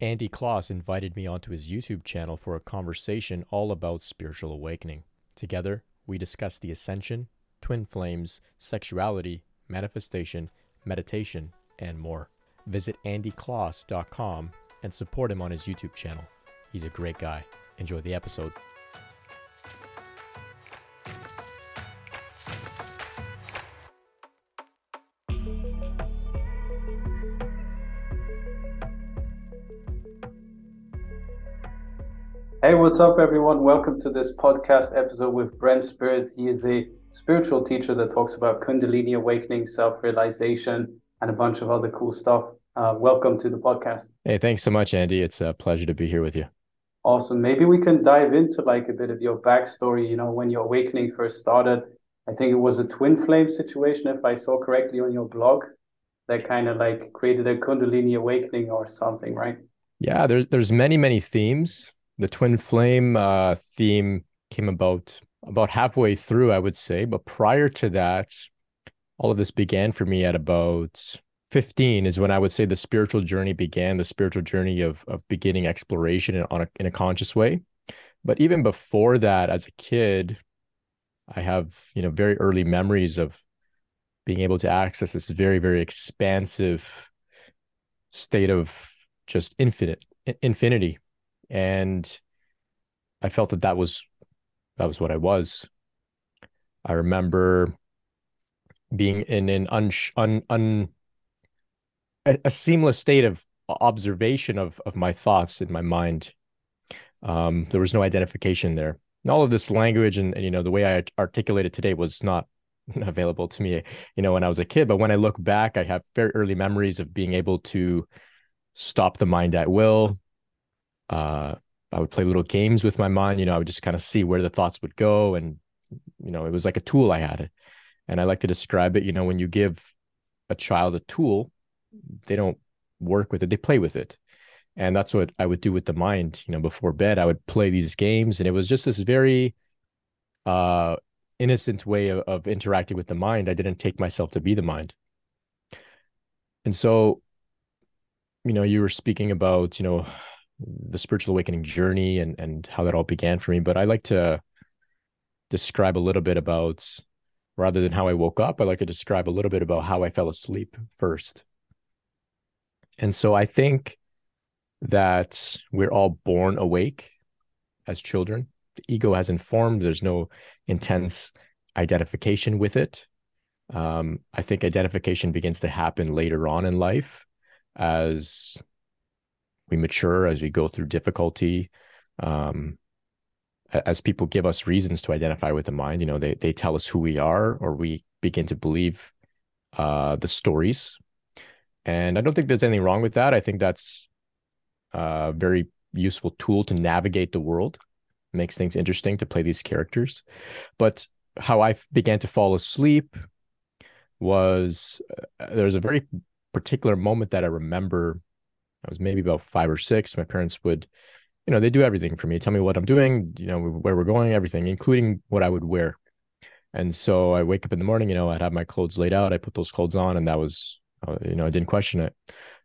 Andy Kloss invited me onto his YouTube channel for a conversation all about spiritual awakening. Together, we discuss the ascension, twin flames, sexuality, manifestation, meditation, and more. Visit andykloss.com and support him on his YouTube channel. He's a great guy. Enjoy the episode. Hey, what's up, everyone? Welcome to this podcast episode with Brent Spirit. He is a spiritual teacher that talks about Kundalini awakening, self realization, and a bunch of other cool stuff. Uh, welcome to the podcast. Hey, thanks so much, Andy. It's a pleasure to be here with you. Awesome. Maybe we can dive into like a bit of your backstory. You know, when your awakening first started, I think it was a twin flame situation, if I saw correctly on your blog, that kind of like created a Kundalini awakening or something, right? Yeah, there's there's many many themes the twin flame uh, theme came about about halfway through, I would say. But prior to that, all of this began for me at about 15 is when I would say the spiritual journey began, the spiritual journey of of beginning exploration on a, in a conscious way. But even before that, as a kid, I have, you know, very early memories of being able to access this very, very expansive state of just infinite infinity and I felt that that was that was what I was. I remember being in an un, un, un a, a seamless state of observation of of my thoughts in my mind. Um, there was no identification there. all of this language and, and you know the way I articulated today was not available to me, you know, when I was a kid. But when I look back, I have very early memories of being able to stop the mind at will, uh, I would play little games with my mind. You know, I would just kind of see where the thoughts would go, and you know, it was like a tool I had. And I like to describe it. You know, when you give a child a tool, they don't work with it; they play with it. And that's what I would do with the mind. You know, before bed, I would play these games, and it was just this very uh, innocent way of, of interacting with the mind. I didn't take myself to be the mind. And so, you know, you were speaking about, you know, the spiritual awakening journey and and how that all began for me. But I like to describe a little bit about rather than how I woke up, I like to describe a little bit about how I fell asleep first. And so I think that we're all born awake as children. The ego has informed, there's no intense identification with it. Um, I think identification begins to happen later on in life as we mature, as we go through difficulty, um, as people give us reasons to identify with the mind, you know, they they tell us who we are, or we begin to believe uh, the stories. And I don't think there's anything wrong with that. I think that's a very useful tool to navigate the world. It makes things interesting to play these characters. But how I began to fall asleep was uh, there was a very particular moment that I remember I was maybe about five or six. My parents would, you know, they do everything for me. Tell me what I'm doing, you know, where we're going, everything, including what I would wear. And so I wake up in the morning, you know, I'd have my clothes laid out. I put those clothes on, and that was, uh, you know, I didn't question it.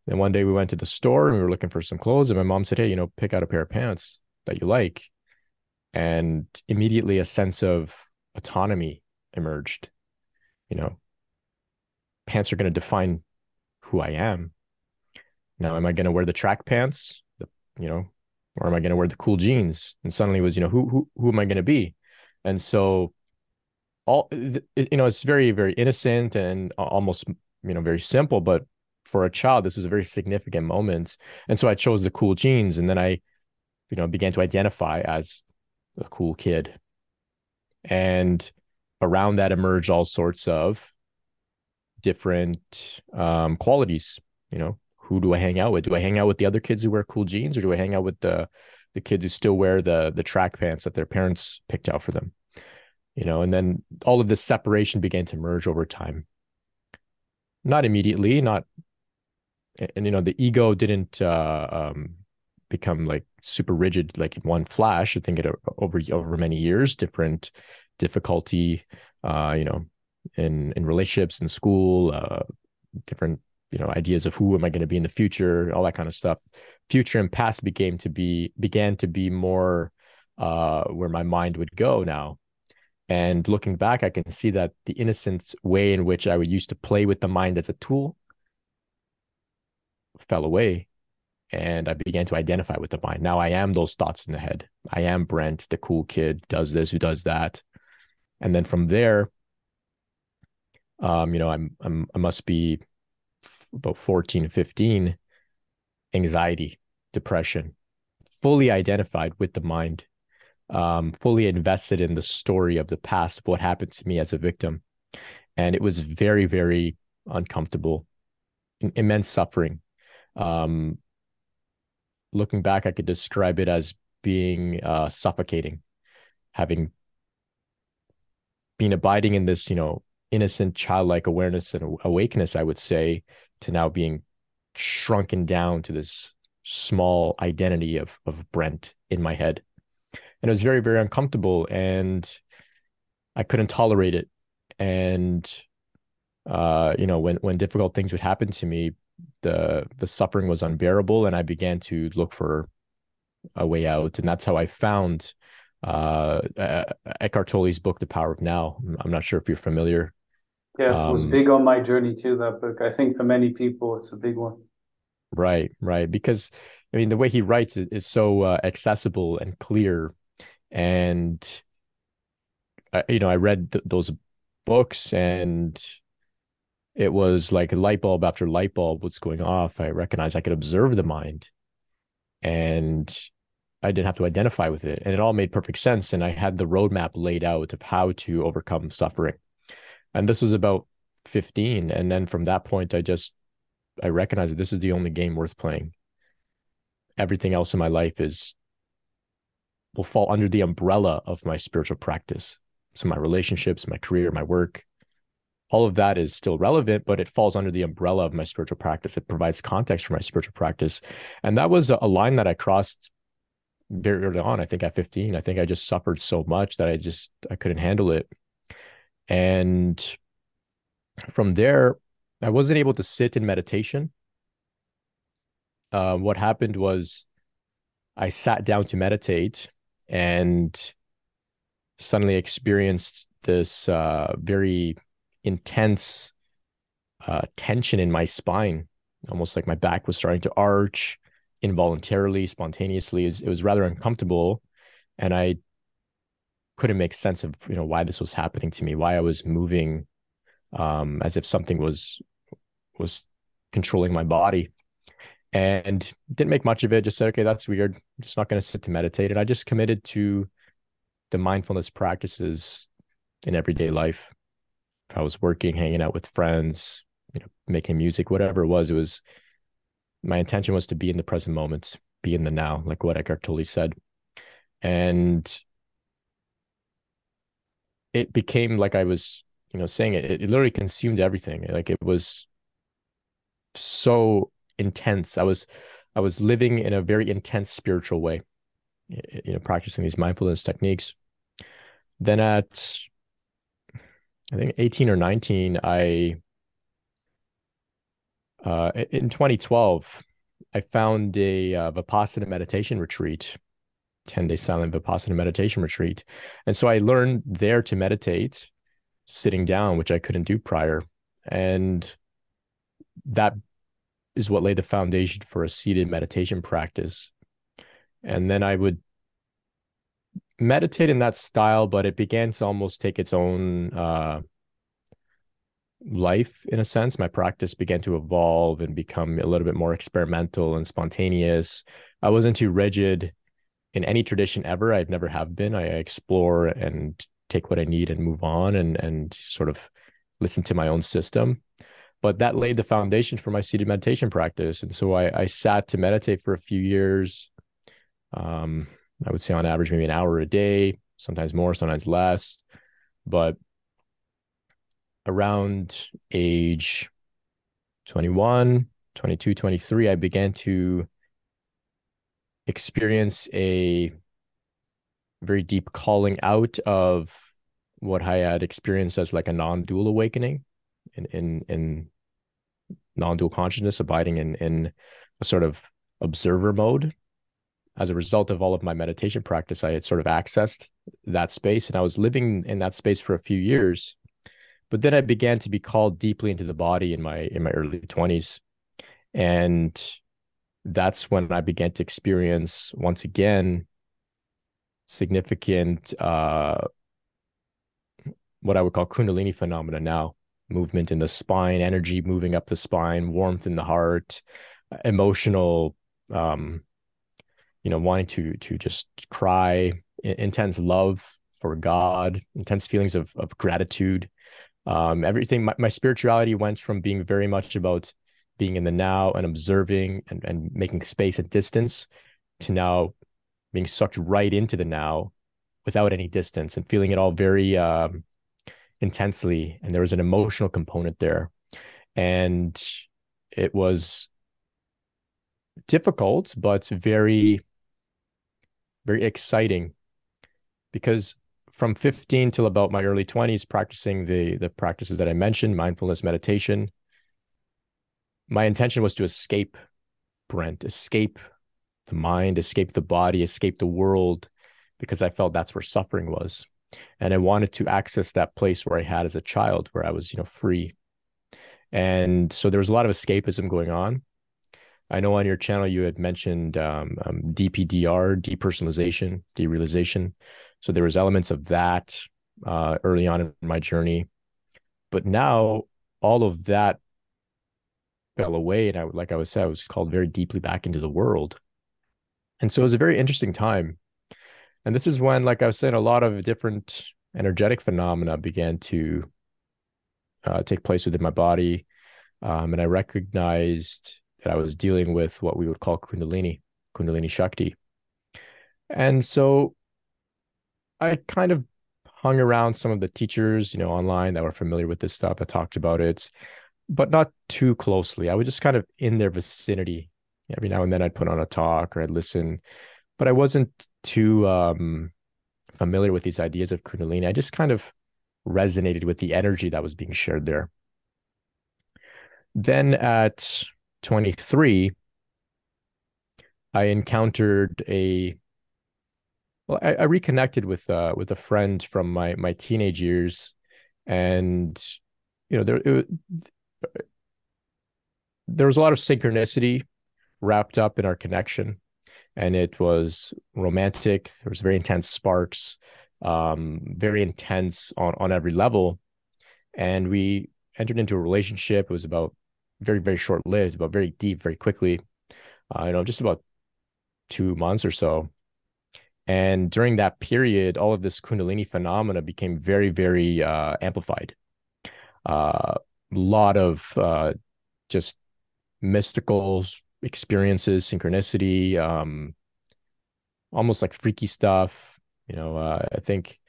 Then one day we went to the store and we were looking for some clothes, and my mom said, "Hey, you know, pick out a pair of pants that you like." And immediately a sense of autonomy emerged. You know, pants are going to define who I am. Now, am I going to wear the track pants, the, you know, or am I going to wear the cool jeans? And suddenly was, you know, who who who am I going to be? And so, all you know, it's very very innocent and almost you know very simple, but for a child, this was a very significant moment. And so I chose the cool jeans, and then I, you know, began to identify as a cool kid. And around that emerged all sorts of different um, qualities. You know, who do I hang out with? Do I hang out with the other kids who wear cool jeans, or do I hang out with the the kids who still wear the the track pants that their parents picked out for them? You know, and then all of this separation began to merge over time. Not immediately, not, and you know, the ego didn't uh, um, become like super rigid like in one flash. I think it over over many years, different difficulty, uh, you know, in in relationships in school, uh, different you know ideas of who am i going to be in the future all that kind of stuff future and past became to be began to be more uh, where my mind would go now. And looking back, I can see that the innocent way in which I would used to play with the mind as a tool fell away. And I began to identify with the mind. Now I am those thoughts in the head. I am Brent, the cool kid, does this, who does that. And then from there, um, you know, I'm, I'm I must be about 14, 15, anxiety, depression, fully identified with the mind um, fully invested in the story of the past of what happened to me as a victim. And it was very, very uncomfortable, immense suffering. Um, looking back, I could describe it as being uh, suffocating, having been abiding in this, you know, innocent childlike awareness and awakeness, I would say, to now being shrunken down to this small identity of of Brent in my head. And it was very very uncomfortable and i couldn't tolerate it. And uh you know when when difficult things would happen to me the the suffering was unbearable and i began to look for a way out. And that's how i found uh Eckhart Tolle's book The Power of Now. I'm not sure if you're familiar yes um, it was big on my journey too that book. I think for many people it's a big one. Right right because I mean the way he writes is, is so uh, accessible and clear. And I, you know i read th- those books and it was like light bulb after light bulb was going off. I recognized i could observe the mind and i didn't have to identify with it. And it all made perfect sense. And i had the roadmap laid out of how to overcome suffering and this was about 15 and then from that point i just i recognized that this is the only game worth playing everything else in my life is will fall under the umbrella of my spiritual practice. So my relationships, my career, my work, all of that is still relevant, but it falls under the umbrella of my spiritual practice. It provides context for my spiritual practice. And that was a line that I crossed very early on. I think at 15, I think I just suffered so much that I just I couldn't handle it. And from there, I wasn't able to sit in meditation. Uh, what happened was I sat down to meditate and suddenly experienced this uh, very intense uh, tension in my spine, almost like my back was starting to arch involuntarily, spontaneously. It was, it was rather uncomfortable, and I couldn't make sense of you know why this was happening to me, why I was moving um, as if something was was controlling my body and didn't make much of it. Just said, okay, that's weird. I'm just not going to sit to meditate. And I just committed to the mindfulness practices in everyday life. If I was working, hanging out with friends, you know, making music, whatever it was, it was my intention was to be in the present moment, be in the now, like what Eckhart Tolle said. And it became like I was, you know, saying it, it literally consumed everything. Like it was so intense. I was I was living in a very intense spiritual way, you know, practicing these mindfulness techniques. Then at I think 18 or 19, I uh, in 2012, I found a uh, Vipassana meditation retreat, 10 day silent Vipassana meditation retreat. And so I learned there to meditate sitting down, which I couldn't do prior. And that is what laid the foundation for a seated meditation practice. And then I would meditate in that style, but it began to almost take its own uh, life in a sense. My practice began to evolve and become a little bit more experimental and spontaneous. I wasn't too rigid in any tradition ever. I've never have been. I explore and take what I need and move on and and sort of listen to my own system but that laid the foundation for my seated meditation practice. And so I, I sat to meditate for a few years. Um, I would say on average, maybe an hour a day, sometimes more, sometimes less. But around age 21, 22, 23, I began to experience a very deep calling out of what I had experienced as like a non-dual awakening in in in non-dual consciousness, abiding in in a sort of observer mode. As a result of all of my meditation practice, I had sort of accessed that space and I was living in that space for a few years. But then I began to be called deeply into the body in my in my early 20s. And that's when I began to experience once again significant uh what I would call kundalini phenomena now movement in the spine, energy moving up the spine, warmth in the heart, emotional, um, you know, wanting to to just cry, intense love for God, intense feelings of of gratitude. Um, everything. My, my spirituality went from being very much about being in the now and observing and, and making space and distance to now being sucked right into the now without any distance and feeling it all very um, intensely. And there was an emotional component there. And it was difficult but very very exciting because from 15 till about my early 20s practicing the the practices that i mentioned mindfulness meditation my intention was to escape brent escape the mind escape the body escape the world because i felt that's where suffering was. And i wanted to access that place where i had as a child where i was you know free. And so there was a lot of escapism going on. I know on your channel you had mentioned um, um, dpdr depersonalization derealization. So there was elements of that uh, early on in my journey. But now all of that fell away and i like i was said i was called very deeply back into the world and so it was a very interesting time and this is when, like I was saying, a lot of different energetic phenomena began to uh, take place within my body. Um, and I recognized that I was dealing with what we would call Kundalini, Kundalini Shakti. And so I kind of hung around some of the teachers, you know, online that were familiar with this stuff. I talked about it, but not too closely. I was just kind of in their vicinity. Every now and then I'd put on a talk or I'd listen but I wasn't too um, familiar with these ideas of Kundalini. I just kind of resonated with the energy that was being shared there. Then at 23, I encountered a well, I, I reconnected with uh, with a friend from my my teenage years, and you know there it, there was a lot of synchronicity wrapped up in our connection and it was romantic. There was very intense sparks, um, very intense on on every level, and we entered into a relationship. It was about very very short lived, but very deep, very quickly. Uh, you know, just about two months or so. And during that period, all of this Kundalini phenomena became very, very uh, amplified. Uh, lot of uh, just mystical experiences, synchronicity, um, almost like freaky stuff. You know, uh, I think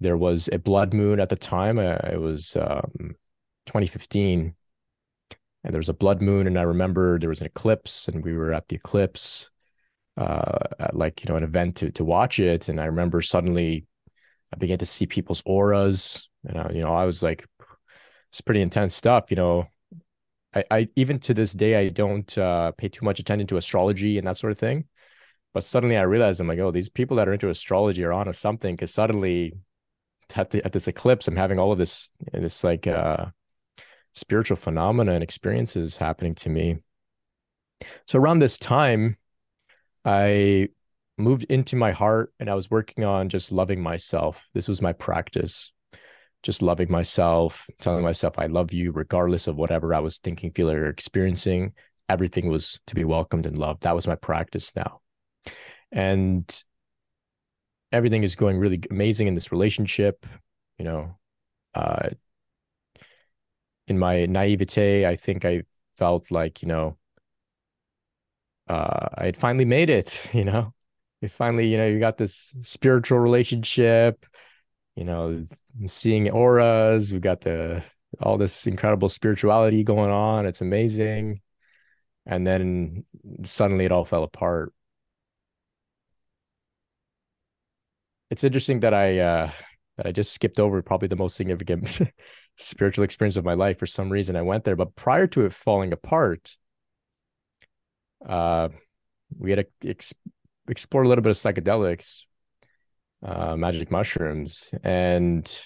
there was a blood moon at the time. Uh, it was um, 2015, and there was a blood moon, and I remember there was an eclipse, and we were at the eclipse, uh, at like you know an event to to watch it, and I remember suddenly I began to see people's auras, and I, you know I was like, it's pretty intense stuff, you know. I, I even to this day I don't uh, pay too much attention to astrology and that sort of thing. But suddenly I realized I'm like, oh, these people that are into astrology are on to something because suddenly at, the, at this eclipse, I'm having all of this this like uh, spiritual phenomena and experiences happening to me. So around this time, I moved into my heart and I was working on just loving myself. This was my practice just loving myself, telling myself I love you, regardless of whatever I was thinking, feeling, or experiencing. Everything was to be welcomed and loved. That was my practice now. And everything is going really amazing in this relationship. You know, uh, in my naivete, I think I felt like, you know, uh, I had finally made it, you know, you finally, you know, you got this spiritual relationship, you know, seeing auras. We've got the all this incredible spirituality going on. It's amazing. And then suddenly it all fell apart. It's interesting that I uh that I just skipped over probably the most significant spiritual experience of my life for some reason I went there. But prior to it falling apart, uh we had to ex- explore a little bit of psychedelics, uh, magic mushrooms, and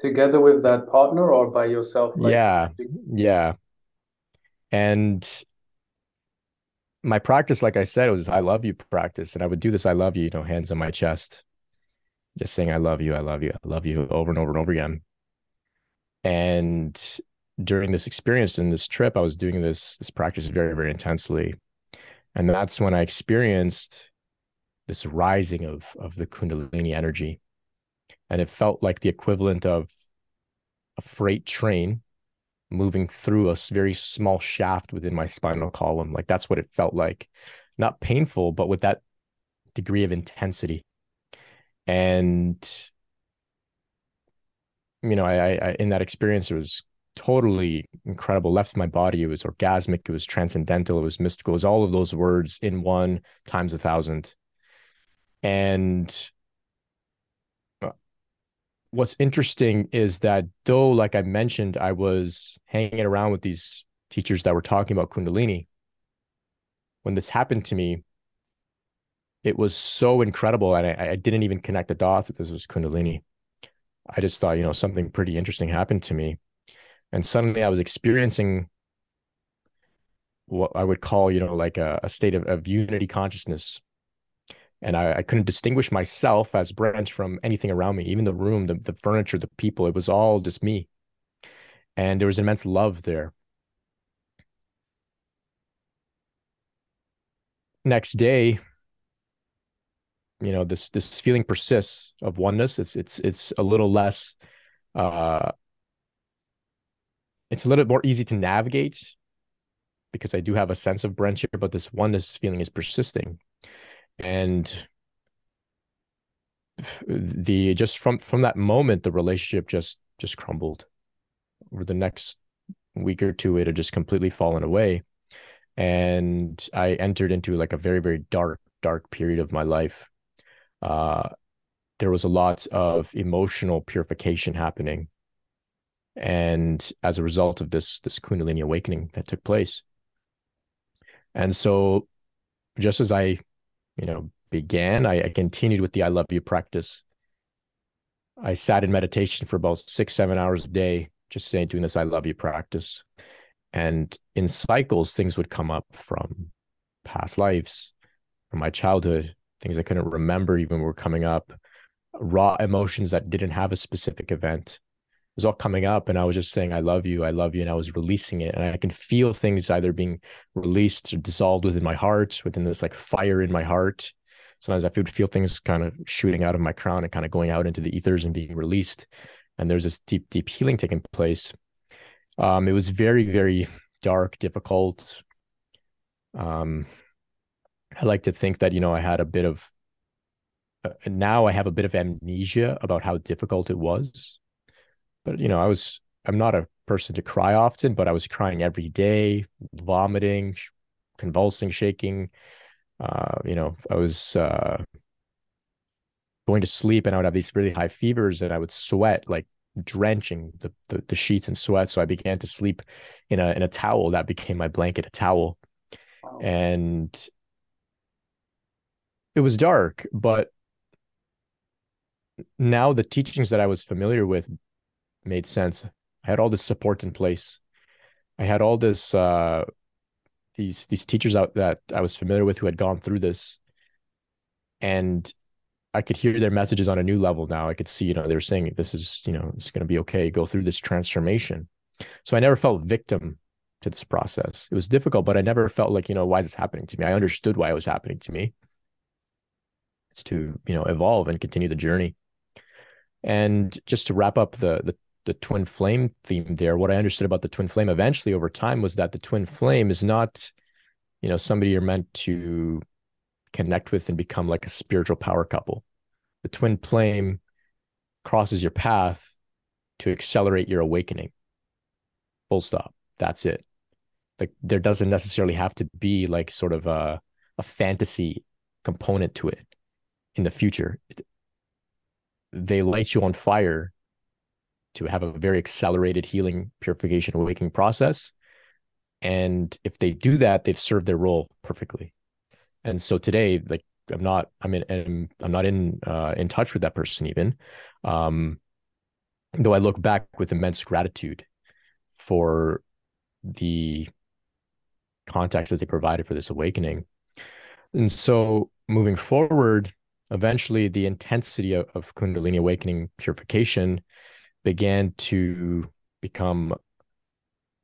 together with that partner or by yourself? Like, yeah, yeah. And my practice, like I said, was I love you practice. And I would do this I love you, you know, hands on my chest, just saying, I love you, I love you, I love you over and over and over again. And during this experience and this trip, I was doing this this practice very, very intensely. And that's when I experienced this rising of of the Kundalini energy. And it felt like the equivalent of a freight train moving through a very small shaft within my spinal column. Like that's what it felt like. Not painful, but with that degree of intensity. And you know, I, I in that experience, it was totally incredible. Left my body. It was orgasmic. It was transcendental. It was mystical. It was all of those words in one times a thousand. And uh, what's interesting is that though, like I mentioned, I was hanging around with these teachers that were talking about Kundalini. When this happened to me, it was so incredible. And I, I didn't even connect the dots that this was Kundalini. I just thought, you know, something pretty interesting happened to me. And suddenly I was experiencing what I would call, you know, like a, a state of, of unity consciousness and I, I, couldn't distinguish myself as Brent from anything around me, even the room, the, the furniture, the people. It was all just me. And there was immense love there. Next day, you know, this this feeling persists of oneness. It's it's it's a little less uh it's a little bit more easy to navigate because I do have a sense of Brent here, but this oneness feeling is persisting and the just from from that moment the relationship just just crumbled. Over the next week or two it had just completely fallen away. And i entered into like a very very dark dark period of my life. Uh there was a lot of emotional purification happening. And as a result of this this kundalini awakening that took place. And so just as i you know began. I, I, continued with the i love you practice. I sat in meditation for about six seven hours a day just saying doing this i love you practice. And in cycles things would come up from past lives from my childhood things i couldn't remember even were coming up raw emotions that didn't have a specific event was all coming up and I was just saying, I love you, I love you. And I was releasing it. And I can feel things either being released or dissolved within my heart, within this like fire in my heart. Sometimes I would feel things kind of shooting out of my crown and kind of going out into the ethers and being released. And there's this deep, deep healing taking place. Um, it was very, very dark, difficult. Um, I like to think that, you know, I had a bit of, uh, now I have a bit of amnesia about how difficult it was but you know, I was I'm not a person to cry often, but I was crying every day, vomiting, convulsing, shaking. Uh, you know, I was uh, going to sleep and I would have these really high fevers and I would sweat like drenching the, the, the sheets in sweat. So I began to sleep in a in a towel that became my blanket, a towel. Wow. And it was dark, but now the teachings that I was familiar with made sense. I had all this support in place. I had all this uh these these teachers out that I was familiar with who had gone through this. And I could hear their messages on a new level now. I could see, you know, they were saying this is, you know, it's going to be okay. Go through this transformation. So I never felt victim to this process. It was difficult, but I never felt like, you know, why is this happening to me? I understood why it was happening to me. It's to, you know, evolve and continue the journey. And just to wrap up the the the twin flame theme there, what I understood about the twin flame eventually over time was that the twin flame is not, you know, somebody you're meant to connect with and become like a spiritual power couple. The twin flame crosses your path to accelerate your awakening. Full stop. That's it. Like there doesn't necessarily have to be like sort of a, a fantasy component to it in the future. They light you on fire to have a very accelerated healing, purification, awakening process. And if they do that, they've served their role perfectly. And so today, like I'm not, I'm in, I'm not in, uh, in touch with that person even. Um, though I look back with immense gratitude for the context that they provided for this awakening. And so moving forward, eventually the intensity of, of Kundalini awakening purification began to become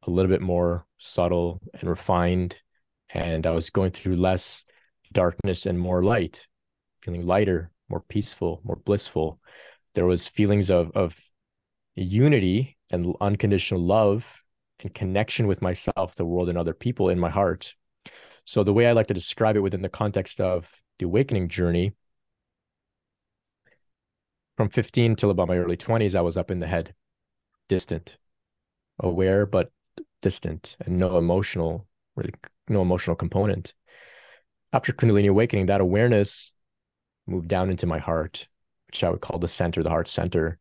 a little bit more subtle and refined. And I was going through less darkness and more light, feeling lighter, more peaceful, more blissful. There was feelings of of unity and unconditional love and connection with myself, the world, and other people in my heart. So the way I like to describe it within the context of the awakening journey, from 15 till about my early 20s, I was up in the head, distant, aware but distant, and no emotional, really no emotional component. After Kundalini awakening, that awareness moved down into my heart, which I would call the center, the heart center.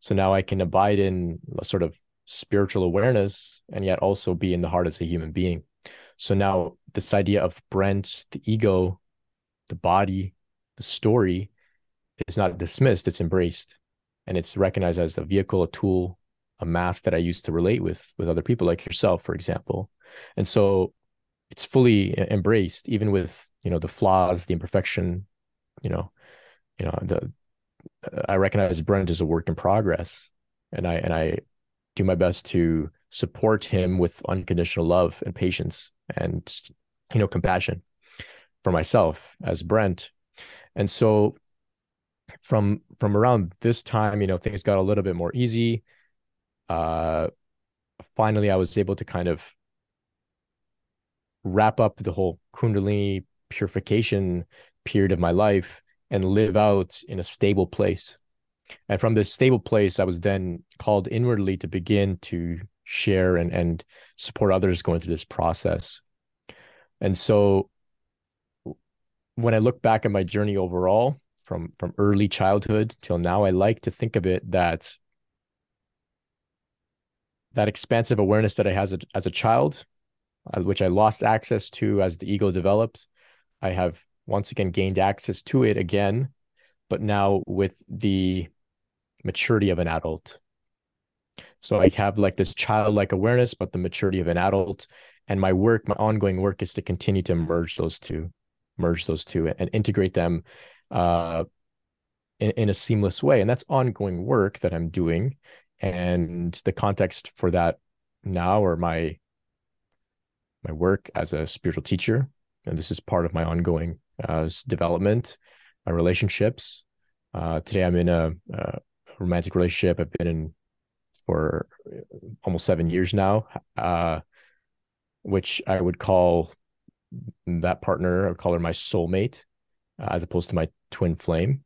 So now I can abide in a sort of spiritual awareness and yet also be in the heart as a human being. So now this idea of Brent, the ego, the body, the story is not dismissed, it's embraced. And it's recognized as a vehicle, a tool, a mask that I use to relate with with other people like yourself, for example. And so it's fully embraced, even with, you know, the flaws, the imperfection, you know, you know, the I recognize Brent as a work in progress. And I and I do my best to support him with unconditional love and patience and you know compassion for myself as Brent. And so from from around this time, you know, things got a little bit more easy. Uh finally I was able to kind of wrap up the whole kundalini purification period of my life and live out in a stable place. And from this stable place, I was then called inwardly to begin to share and, and support others going through this process. And so when I look back at my journey overall, from from early childhood till now, I like to think of it that that expansive awareness that I as a, as a child, uh, which I lost access to as the ego developed, I have once again gained access to it again, but now with the maturity of an adult. So I have like this childlike awareness, but the maturity of an adult. And my work, my ongoing work is to continue to merge those two, merge those two and integrate them uh, in, in a seamless way. And that's ongoing work that I'm doing. And the context for that now or my my work as a spiritual teacher, and this is part of my ongoing uh, development, my relationships. Uh, today, I'm in a, a, romantic relationship. I've been in for almost seven years now, uh, which I would call that partner. I would call her my soulmate, uh, as opposed to my twin flame.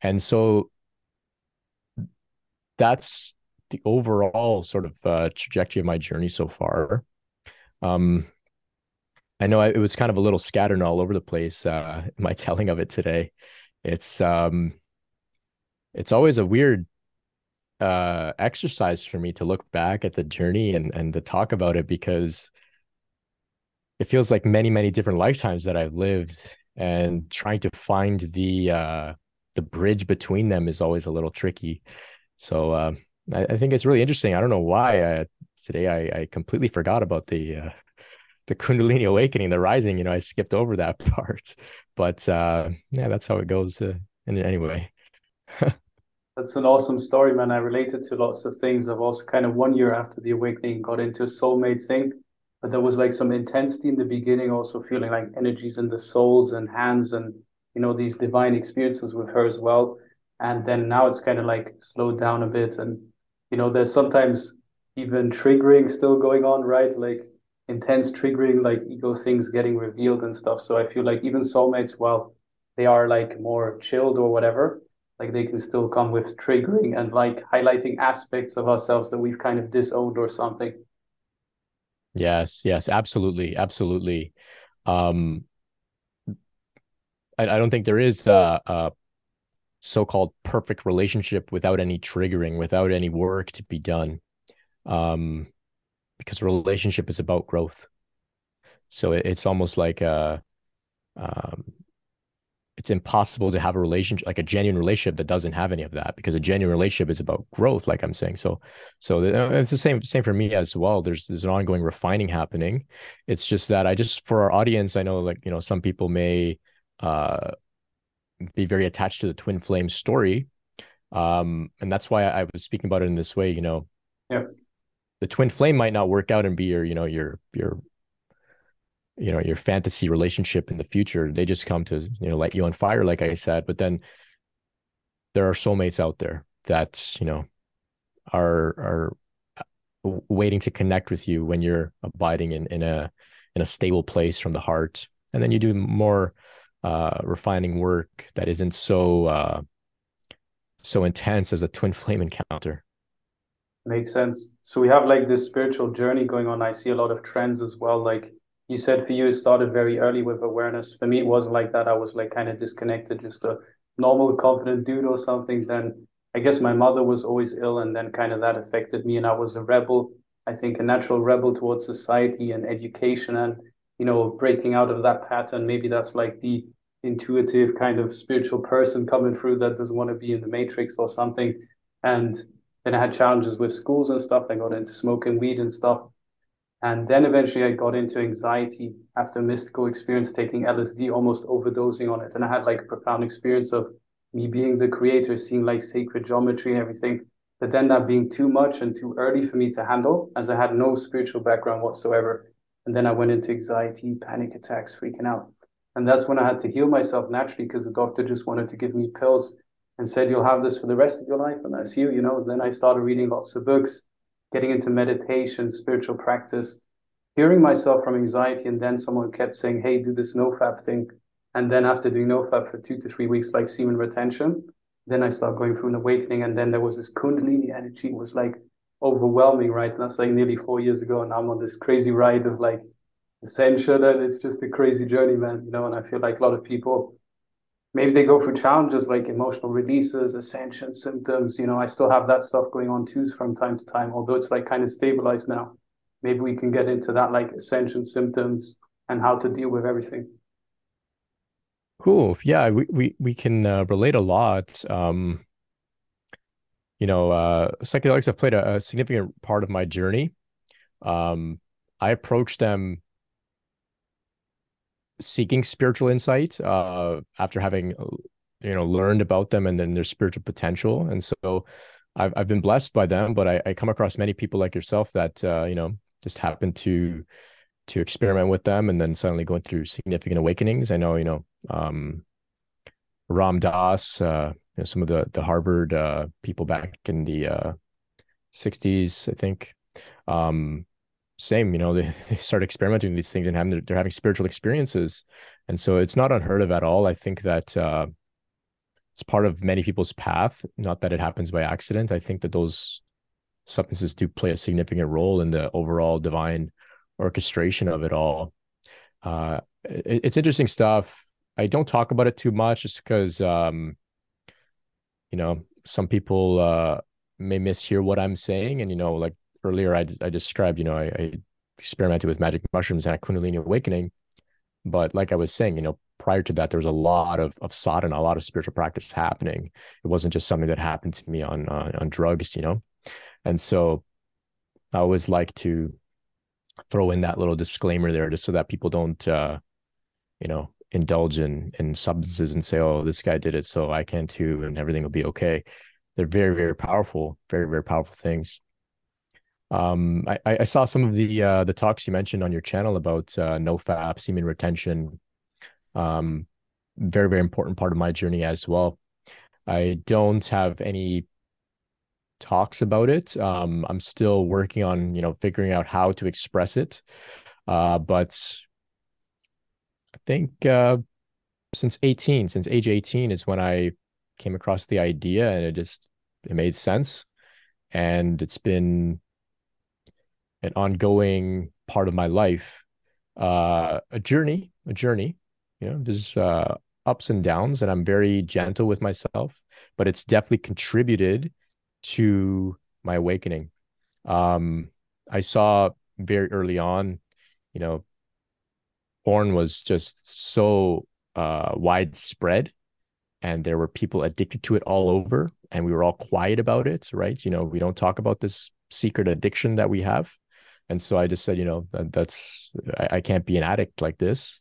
And so, that's the overall sort of uh, trajectory of my journey so far. Um, I know it was kind of a little scattered all over the place. Uh, my telling of it today, it's um, it's always a weird uh exercise for me to look back at the journey and and to talk about it because it feels like many many different lifetimes that I've lived and trying to find the uh the bridge between them is always a little tricky. So uh, I, I, think it's really interesting. I don't know why uh, today I, I completely forgot about the uh, the Kundalini awakening, the rising, you know, I skipped over that part. But uh, yeah, that's how it goes. Uh, and anyway. that's an awesome story, man. I related to lots of things. I've also kind of one year after the awakening got into a soulmate thing, but there was like some intensity in the beginning, also feeling like energies in the souls and hands and, you know, these divine experiences with her as well. And then now it's kind of like slowed down a bit. And, you know, there's sometimes even triggering still going on, right? Like intense triggering like ego things getting revealed and stuff so i feel like even soulmates while they are like more chilled or whatever like they can still come with triggering and like highlighting aspects of ourselves that we've kind of disowned or something yes yes absolutely absolutely um i, I don't think there is a, a so-called perfect relationship without any triggering without any work to be done um because relationship is about growth. So it, it's almost like a, um, it's impossible to have a relationship like a genuine relationship that doesn't have any of that because a genuine relationship is about growth like i'm saying. So so uh, it's the same same for me as well. There's there's an ongoing refining happening. It's just that i just for our audience i know like you know some people may uh be very attached to the twin flame story. Um and that's why i, I was speaking about it in this way you know. Yeah. The twin flame might not work out and be your you know your your you know your fantasy relationship in the future they just come to you know light you on fire like i said but then there are soulmates out there that you know are are uh, waiting to connect with you when you're abiding in in a in a stable place from the heart. And then you do more uh refining work that isn't so uh so intense as a twin flame encounter. Makes sense. So we have like this spiritual journey going on. I see a lot of trends as well like you said for you it started very early with awareness. For me, it wasn't like that. I was like kind of disconnected, just a normal, confident dude or something. Then I guess my mother was always ill, and then kind of that affected me, and I was a rebel. I think a natural rebel towards society and education, and you know, breaking out of that pattern. Maybe that's like the intuitive kind of spiritual person coming through that doesn't want to be in the matrix or something. And then I had challenges with schools and stuff. I got into smoking weed and stuff and then eventually I got into anxiety after a mystical experience taking LSD, almost overdosing on it. And I had like a profound experience of me being the creator, seeing like sacred geometry and everything. But then that being too much and too early for me to handle, as I had no spiritual background whatsoever. And then I went into anxiety, panic attacks, freaking out. And that's when I had to heal myself naturally because the doctor just wanted to give me pills and said, You'll have this for the rest of your life. And that's you, you know. Then I started reading lots of books getting into meditation, spiritual practice, hearing myself from anxiety, and then someone kept saying, "Hey, do this nofap thing," and then after doing nofap for two to three weeks, like semen retention, then I started going through an awakening, and then there was this kundalini energy was like overwhelming, right? And that's like nearly four years ago, and I'm on this crazy ride of like ascension, and it's just a crazy journey, man. You know, and I feel like a lot of people maybe they go through challenges like emotional releases, ascension symptoms. You know, I still have that stuff going on too from time to time, although it's like kind of stabilized now. Maybe we can get into that like ascension symptoms and how to deal with everything. Cool. Yeah, we we we can uh, relate a lot. Um, you know, uh, psychedelics have played a, a significant part of my journey. Um, I approached them seeking spiritual insight uh, after having you know learned about them and then their spiritual potential. And so i've, I've been blessed by them but I, I come across many people like yourself that uh, you know just happen to to experiment with them and then suddenly going through significant awakenings. I know you know um, ram dass uh, you know some of the the harvard uh, people back in the 60s uh, i think. Um, same, you know, they, they start experimenting with these things and having they're having spiritual experiences, and so it's not unheard of at all. I think that uh, it's part of many people's path. Not that it happens by accident. I think that those substances do play a significant role in the overall divine orchestration of it all. Uh, it, it's interesting stuff. I don't talk about it too much just because, um, you know, some people uh, may mishear what I'm saying, and you know, like earlier I, I described, you know, I, I experimented with magic mushrooms and a Kundalini awakening. But like I was saying, you know, prior to that, there was a lot of of sadhana, a lot of spiritual practice happening. It wasn't just something that happened to me on on drugs, you know. And so I always like to throw in that little disclaimer there, just so that people don't, uh, you know, indulge in in substances and say, "Oh, this guy did it, so I can too," and everything will be okay. They're very, very powerful, very, very powerful things. Um, I, I saw some of the uh, the talks you mentioned on your channel about uh, NoFap, semen retention. Um, very very important part of my journey as well. I don't have any talks about it. Um, I'm still working on you know figuring out how to express it. Uh, but I think uh, since 18, since age 18 is when I came across the idea, and it just it made sense, and it's been an ongoing part of my life, uh, a journey, a journey. You know, there's uh, ups and downs, and I'm very gentle with myself, but it's definitely contributed to my awakening. Um, I saw very early on, you know, porn was just so uh, widespread and there were people addicted to it all over and we were all quiet about it right you know we don't talk about this secret addiction that we have and so i just said you know that, that's I, I, can't be an addict like this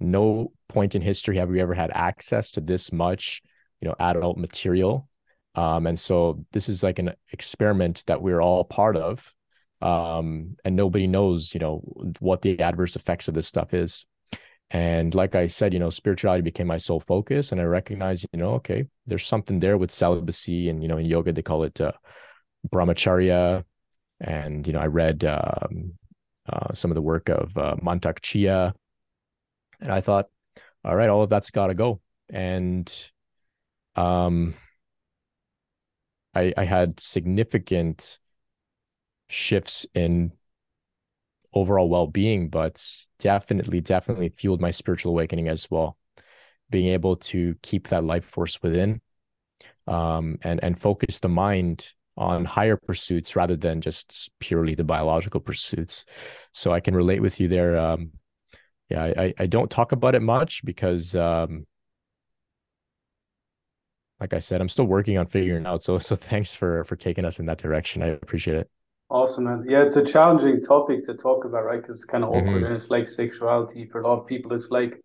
no point in history have we ever had access to this much you know adult material um, and so this is like an experiment that we're all part of um, and nobody knows you know what the adverse effects of this stuff is and like I said, you know, spirituality became my sole focus. And I recognized, you know, okay, there's something there with celibacy. And, you know, in yoga, they call it uh, brahmacharya. And, you know, I read um, uh, some of the work of uh, Chia. And I thought, all right, all of that's got to go. And um, I, I had significant shifts in overall well-being but definitely definitely fueled my spiritual awakening as well being able to keep that life force within um, and and focus the mind on higher pursuits rather than just purely the biological pursuits so i can relate with you there um, yeah I, I don't talk about it much because um, like i said i'm still working on figuring out so so thanks for for taking us in that direction i appreciate it Awesome, man. Yeah, it's a challenging topic to talk about, right? Because it's kind of awkward, mm-hmm. and it's like sexuality for a lot of people. It's like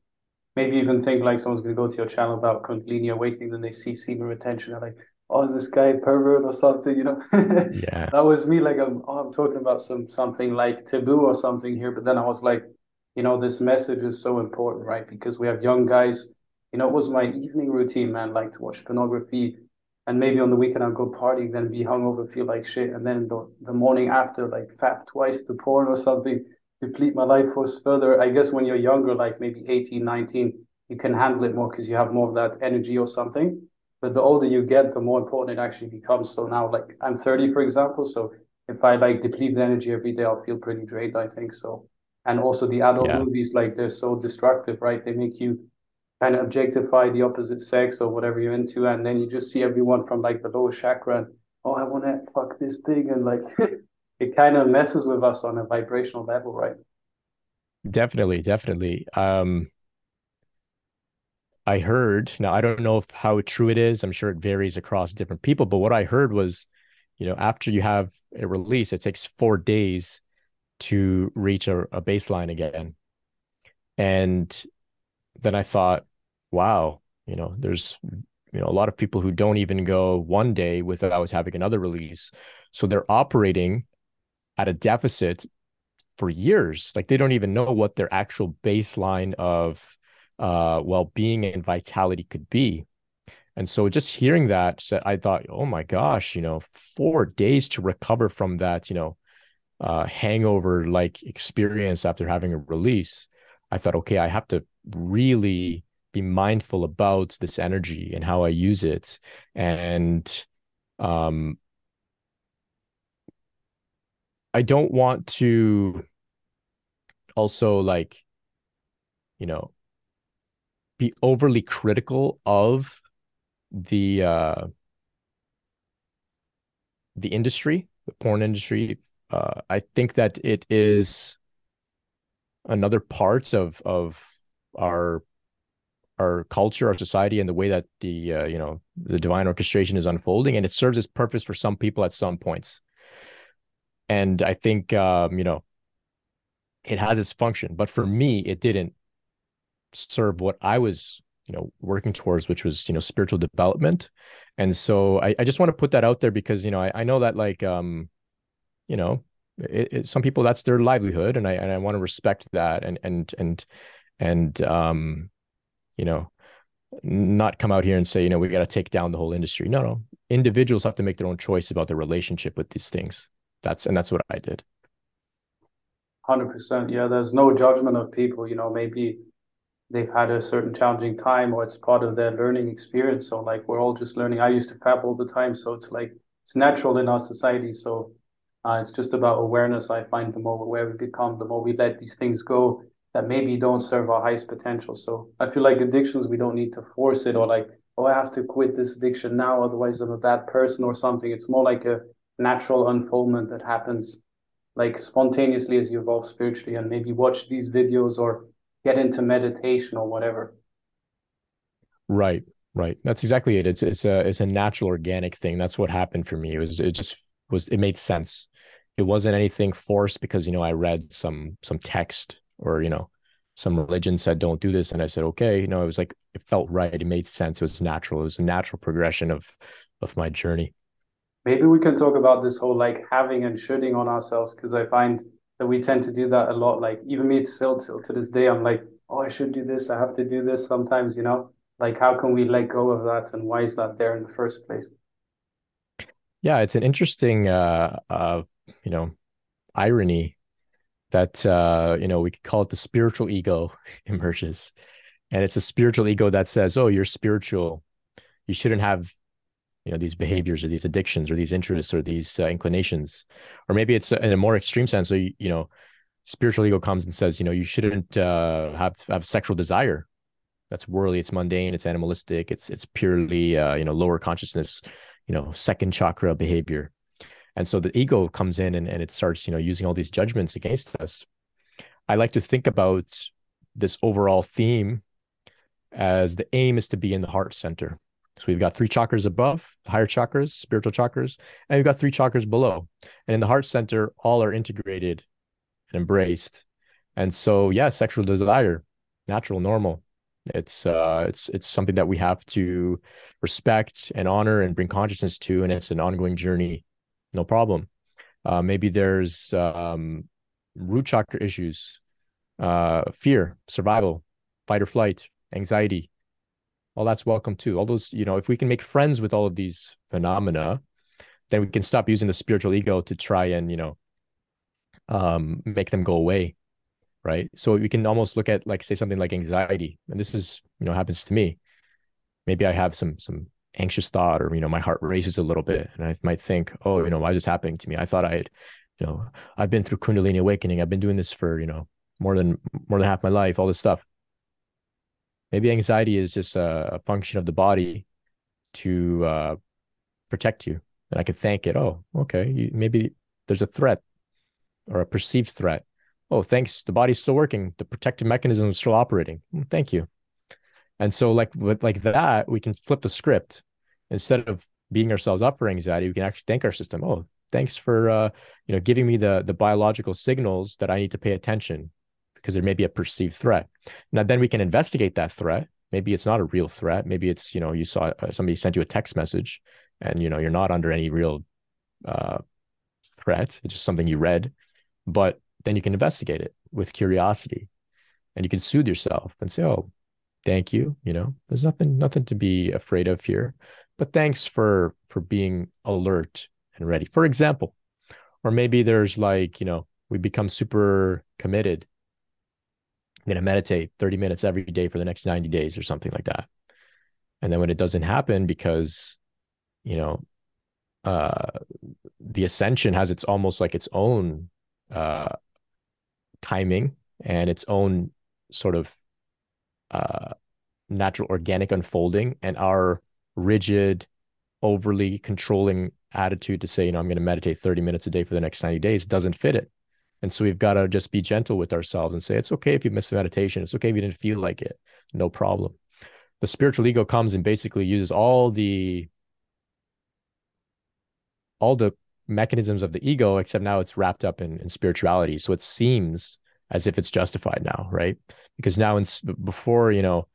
maybe even think like someone's going to go to your channel about Kundalini awakening, then they see semen retention, they're like, "Oh, is this guy pervert or something?" You know? yeah. That was me. Like, I'm, oh, I'm talking about some something like taboo or something here, but then I was like, you know, this message is so important, right? Because we have young guys. You know, it was my evening routine, man. Like to watch pornography and maybe on the weekend I'll go party, then be hungover, feel like shit, and then the, the morning after, like fap twice to porn or something, deplete my life force further. I guess when you're younger, like maybe 18, 19, you can handle it more because you have more of that energy or something. But the older you get, the more important it actually becomes. So now, like I'm 30, for example. So if I like deplete the energy every day, I'll feel pretty drained. I think so. And also the adult yeah. movies, like they're so destructive, right? They make you kind of objectify the opposite sex or whatever you're into, and then you just see everyone from like the lower chakra. And, oh, I want to fuck this thing, and like it kind of messes with us on a vibrational level, right? Definitely, definitely. Um, I heard now. I don't know if how true it is. I'm sure it varies across different people, but what I heard was, you know, after you have a release, it takes four days to reach a, a baseline again. And then I thought, wow, you know, there's you know a lot of people who don't even go one day without having another release. So they're operating at a deficit for years. Like they don't even know what their actual baseline of uh, well-being and vitality could be. And so just hearing that, I thought, oh my gosh, you know, four days to recover from that, you know, uh, hangover like experience after having a release. I thought, okay, I have to really be mindful about this energy and how I use it. And um, I don't want to also like, you know, be overly critical of the uh the industry, the porn industry. Uh, I think that it is another part of of our our culture, our society, and the way that the uh, you know the divine orchestration is unfolding, and it serves its purpose for some people at some points. And I think um, you know it has its function, but for me, it didn't serve what I was you know working towards, which was you know spiritual development. And so I, I just want to put that out there because you know I, I know that like um you know it, it, some people that's their livelihood, and I and I want to respect that and and and and um you know, not come out here and say, you know, we got to take down the whole industry. No, no. Individuals have to make their own choice about their relationship with these things. That's and that's what I did. Hundred percent. Yeah, there's no judgment of people. You know, maybe they've had a certain challenging time, or it's part of their learning experience. So, like, we're all just learning. I used to fap all the time, so it's like it's natural in our society. So, uh, it's just about awareness. I find the more aware we become, the more we let these things go that maybe don't serve our highest potential. So I feel like addictions, we don't need to force it or like, oh, I have to quit this addiction now, otherwise I'm a bad person or something. It's more like a natural unfoldment that happens like spontaneously as you evolve spiritually and maybe watch these videos or get into meditation or whatever. Right, right. That's exactly it. It's it's a it's a natural organic thing. That's what happened for me. It was it just was it made sense. It wasn't anything forced because you know I read some some text or you know some religion said don't do this and I said okay. You know, it was like it felt right. It made sense. It was natural. It was a natural progression of of my journey. Maybe we can talk about this whole like having and shoulding on ourselves because I find that we tend to do that a lot. Like even me still till to this day, I'm like, oh, I should do this. I have to do this sometimes, you know like how can we let go of that and why is that there in the first place yeah it's an interesting uh uh you know irony that uh you know we could call it the spiritual ego emerges and it's a spiritual ego that says oh you're spiritual you shouldn't have you know these behaviors or these addictions or these interests or these uh, inclinations. Or maybe it's in a more extreme sense so you, you know spiritual ego comes and says you know you shouldn't uh, have have sexual desire. That's worldly it's mundane it's animalistic it's it's purely uh, you know lower consciousness you know second chakra behavior. And so the ego comes in and, and it starts you know using all these judgments against us. I like to think about this overall theme as the aim is to be in the heart center so we've got three chakras above higher chakras spiritual chakras and we've got three chakras below and in the heart center all are integrated and embraced and so yeah sexual desire natural normal it's uh, it's it's something that we have to respect and honor and bring consciousness to, and it's an ongoing journey. No problem. Uh, maybe there's um, root chakra issues, uh, fear, survival, fight or flight, anxiety. All that's welcome too. All those, you know, if we can make friends with all of these phenomena, then we can stop using the spiritual ego to try and you know um, make them go away right? So we can almost look at like say something like anxiety and this is you know happens to me. Maybe i have some some anxious thought or you know my heart races a little bit and i might think oh you know why is this happening to me? I thought i had you know i've been through kundalini awakening. I've been doing this for you know more than more than half my life all this stuff maybe anxiety is just a, a function of the body to uh, protect you and i could thank it oh okay you, maybe there's a threat or a perceived threat oh, thanks, the body's still working, the protective mechanism is still operating. Mm, thank you. And so, like with like that, we can flip the script instead of beating ourselves up for anxiety. We can actually thank our system. Oh, thanks for uh, you know giving me the the biological signals that I need to pay attention because there may be a perceived threat. Now, then we can investigate that threat. Maybe it's not a real threat. Maybe it's you know you saw uh, somebody sent you a text message, and you know you're not under any real uh, threat. It's just something you read, but then you can investigate it with curiosity and you can soothe yourself and say, oh, thank you. You know, there's nothing, nothing to be afraid of here, but thanks for, for being alert and ready. For example, or maybe there's like, you know, we become super committed. I'm going to meditate 30 minutes every day for the next 90 days or something like that. And then when it doesn't happen because, you know, uh, the ascension has its almost like its own uh, timing and its own sort of uh, natural organic unfolding and our rigid overly controlling attitude to say you know i'm going to meditate 30 minutes a day for the next 90 days doesn't fit it and so we've got to just be gentle with ourselves and say it's okay if you miss the meditation it's okay if you didn't feel like it no problem the spiritual ego comes and basically uses all the all the mechanisms of the ego, except now it's wrapped up in, in spirituality. So it seems as if it's justified now, right? Because now, in, before, you know,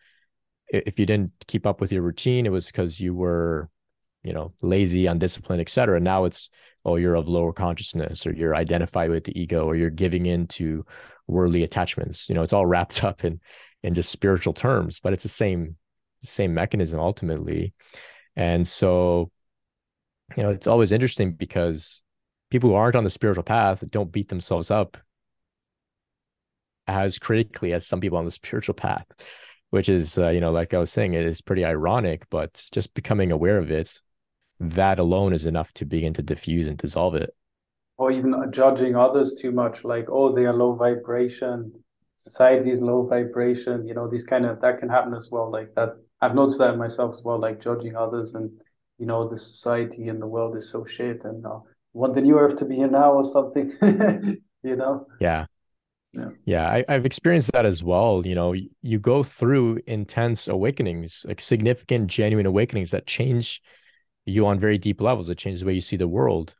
if you didn't keep up with your routine, it was because you were, you know, lazy, undisciplined, etc. Now it's, oh, you're of lower consciousness, or you're identified with the ego, or you're giving in to worldly attachments. You know, it's all wrapped up in in just spiritual terms, but it's the same same mechanism ultimately. And so you know, it's always interesting because people who aren't on the spiritual path don't beat themselves up as critically as some people on the spiritual path, which is, uh, you know, like I was saying, it is pretty ironic, but just becoming aware of it, that alone is enough to begin to diffuse and dissolve it. Or even judging others too much, like, oh, they are low vibration, society is low vibration, you know, these kind of, that can happen as well. Like that, I've noticed that myself as well, like judging others and you know the society and the world is so shit and uh, want the new earth to be here now or something, you know? Yeah. Yeah. Yeah, I, I've experienced that as well. You know, you go through intense awakenings, like significant, genuine awakenings that change you on very deep levels. It changes the way you see the world.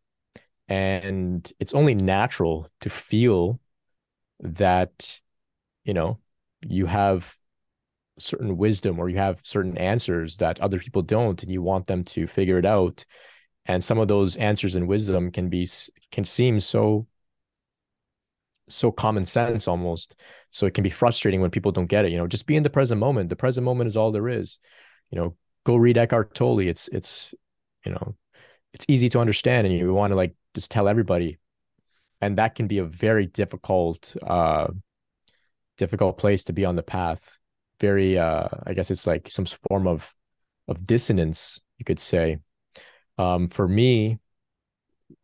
And it's only natural to feel that, you know, you have certain wisdom or you have certain answers that other people don't, and you want them to figure it out. And some of those answers and wisdom can be can seem so so common sense almost. So it can be frustrating when people don't get it. You know, just be in the present moment. The present moment is all there is. You know, go read Eckhart Tolle. It's it's you know, it's easy to understand, and you want to like just tell everybody, and that can be a very difficult uh difficult place to be on the path. Very uh, I guess it's like some form of of dissonance, you could say. Um, for me,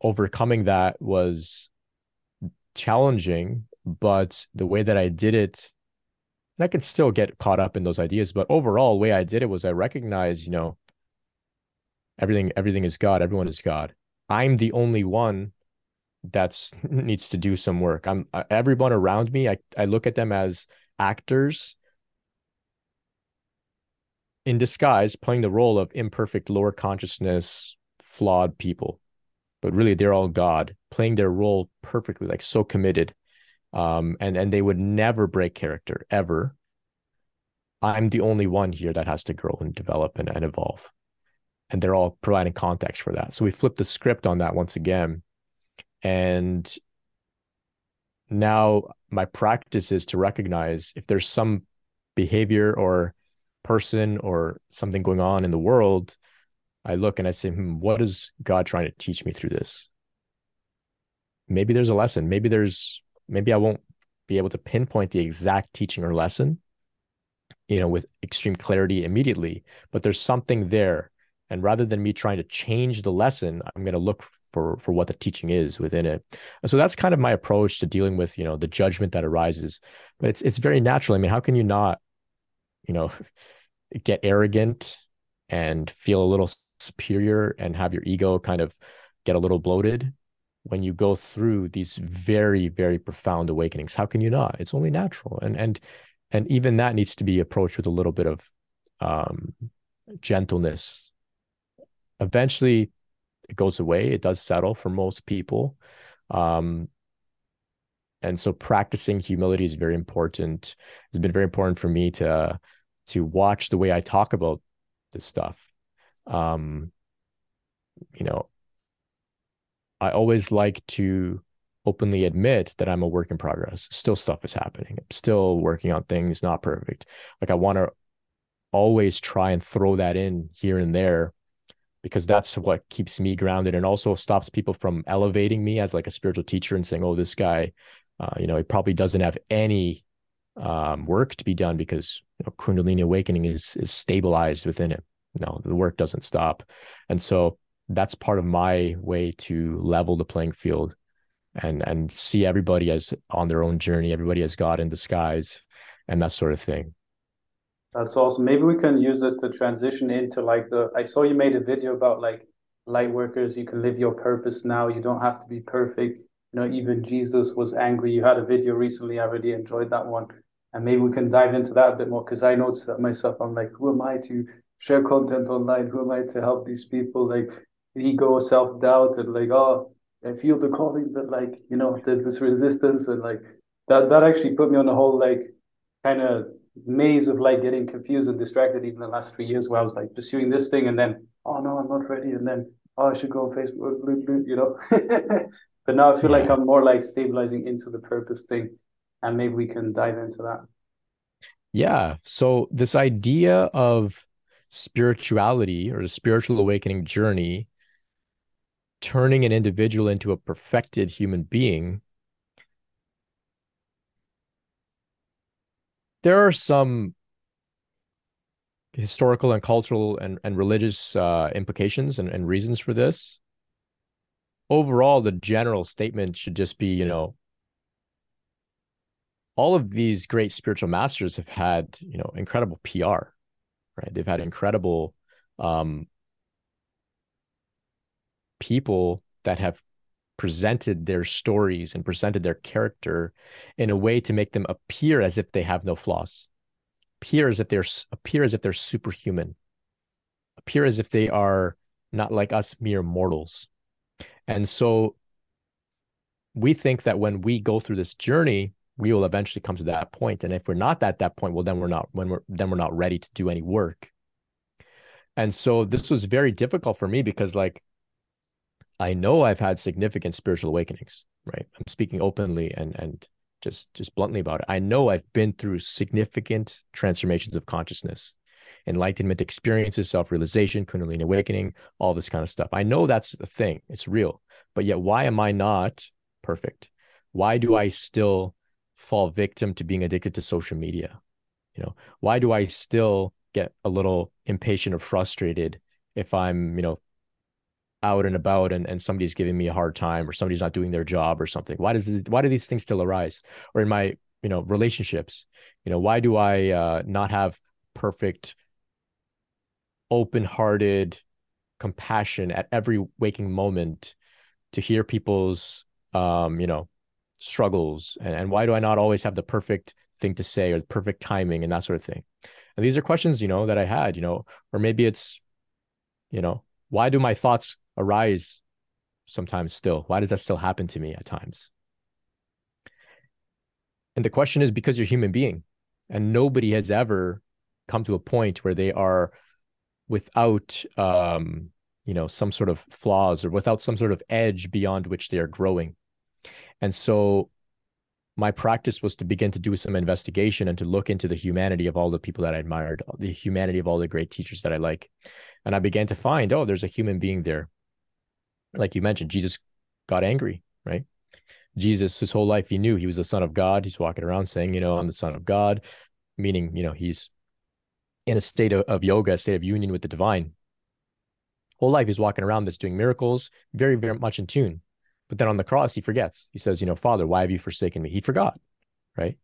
overcoming that was challenging, but the way that I did it, and I can still get caught up in those ideas, but overall, the way I did it was I recognized, you know, everything, everything is God, everyone is God. I'm the only one that's needs to do some work. I'm everyone around me, I, I look at them as actors in disguise playing the role of imperfect lower consciousness flawed people but really they're all God playing their role perfectly, like so committed. Um, and and they would never break character ever. I'm the only one here that has to grow and develop and, and evolve. And they're all providing context for that. So we flip the script on that once again. And now my practice is to recognize if there's some behavior or person or something going on in the world I look and I say, hmm, what is God trying to teach me through this? Maybe there's a lesson. Maybe there's, maybe I won't be able to pinpoint the exact teaching or lesson, you know, with extreme clarity immediately, but there's something there. And rather than me trying to change the lesson, I'm going to look for for what the teaching is within it. So that's kind of my approach to dealing with, you know, the judgment that arises. But it's it's very natural. I mean, how can you not, you know, get arrogant and feel a little superior and have your ego kind of get a little bloated when you go through these very very profound awakenings how can you not it's only natural and and and even that needs to be approached with a little bit of um, gentleness eventually it goes away it does settle for most people um, and so practicing humility is very important it's been very important for me to to watch the way i talk about this stuff um, you know, I always like to openly admit that I'm a work in progress. Still stuff is happening. I'm still working on things not perfect. Like I want to always try and throw that in here and there because that's what keeps me grounded and also stops people from elevating me as like a spiritual teacher and saying, "Oh, this guy, uh, you know, he probably doesn't have any um, work to be done because you know, Kundalini awakening is is stabilized within it." no, the work doesn't stop. And so that's part of my way to level the playing field and and see everybody as on their own journey, everybody as God in disguise and that sort of thing. That's awesome. Maybe we can use this to transition into like the I saw you made a video about like light workers, you can live your purpose now. You don't have to be perfect. You know, even Jesus was angry. You had a video recently. I really enjoyed that one. And maybe we can dive into that a bit more because I noticed that myself. I'm like, who am I to share content online? Who am I to help these people? Like ego, self doubt, and like, oh, I feel the calling, but like, you know, there's this resistance, and like that that actually put me on a whole like kind of maze of like getting confused and distracted even the last three years where I was like pursuing this thing and then oh no I'm not ready and then oh I should go on Facebook you know? But now I feel yeah. like I'm more like stabilizing into the purpose thing and maybe we can dive into that. Yeah. So this idea of spirituality or the spiritual awakening journey turning an individual into a perfected human being there are some historical and cultural and, and religious uh, implications and, and reasons for this overall the general statement should just be you know all of these great spiritual masters have had you know incredible pr right? They've had incredible um, people that have presented their stories and presented their character in a way to make them appear as if they have no flaws, appear as if they're appear as if they're superhuman, appear as if they are not like us mere mortals. And so we think that when we go through this journey, we will eventually come to that point. And if we're not at that point, well, then we're not when we're then we're not ready to do any work. And so this was very difficult for me because like I know I've had significant spiritual awakenings, right? I'm speaking openly and and just just bluntly about it. I know I've been through significant transformations of consciousness, enlightenment experiences, self-realization, kundalini awakening, all this kind of stuff. I know that's the thing. It's real. But yet why am I not perfect? Why do I still fall victim to being addicted to social media? You know, why do I still get a little impatient or frustrated if I'm, you know, out and about and, and somebody's giving me a hard time or somebody's not doing their job or something? Why does it, why do these things still arise? Or in my, you know, relationships, you know, why do I uh, not have perfect, open-hearted compassion at every waking moment to hear people's um, you know, struggles and, and why do I not always have the perfect thing to say or the perfect timing and that sort of thing? And these are questions, you know, that I had, you know, or maybe it's, you know, why do my thoughts arise sometimes still? Why does that still happen to me at times? And the question is because you're a human being and nobody has ever come to a point where they are without um, you know, some sort of flaws or without some sort of edge beyond which they are growing. And so my practice was to begin to do some investigation and to look into the humanity of all the people that I admired, the humanity of all the great teachers that I like. And I began to find, oh, there's a human being there. Like you mentioned, Jesus got angry, right? Jesus, his whole life, he knew he was the son of God. He's walking around saying, you know, I'm the son of God, meaning, you know, he's in a state of, of yoga, a state of union with the divine. Whole life, he's walking around that's doing miracles, very, very much in tune. But then on the cross, he forgets. He says, you know, Father, why have you forsaken me? He forgot, right?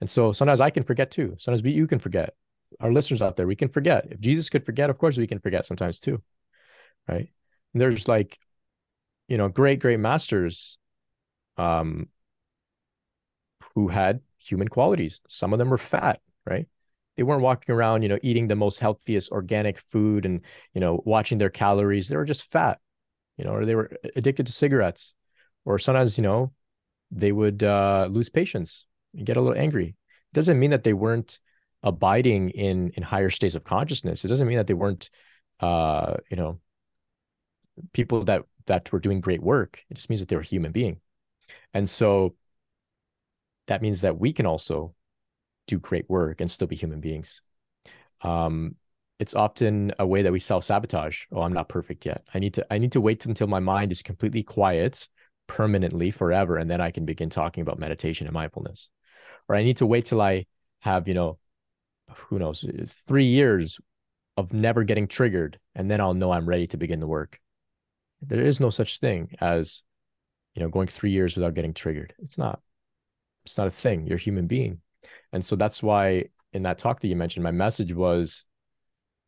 And so sometimes I can forget too. Sometimes we, you can forget. Our listeners out there, we can forget. If Jesus could forget, of course we can forget sometimes too, right? And there's like, you know, great, great masters um, who had human qualities. Some of them were fat, right? They weren't walking around, you know, eating the most healthiest organic food and, you know, watching their calories. They were just fat, you know, or they were addicted to cigarettes or sometimes you know they would uh, lose patience and get a little angry it doesn't mean that they weren't abiding in in higher states of consciousness it doesn't mean that they weren't uh you know people that that were doing great work. It just means that they were a human being. And so that means that we can also do great work and still be human beings. Um it's often a way that we self-sabotage. Oh i'm not perfect yet. I need to i need to wait until my mind is completely quiet permanently forever and then i can begin talking about meditation and mindfulness. Or i need to wait till i have you know who knows 3 years of never getting triggered and then i'll know i'm ready to begin the work there is no such thing as you know going 3 years without getting triggered it's not it's not a thing you're a human being and so that's why in that talk that you mentioned my message was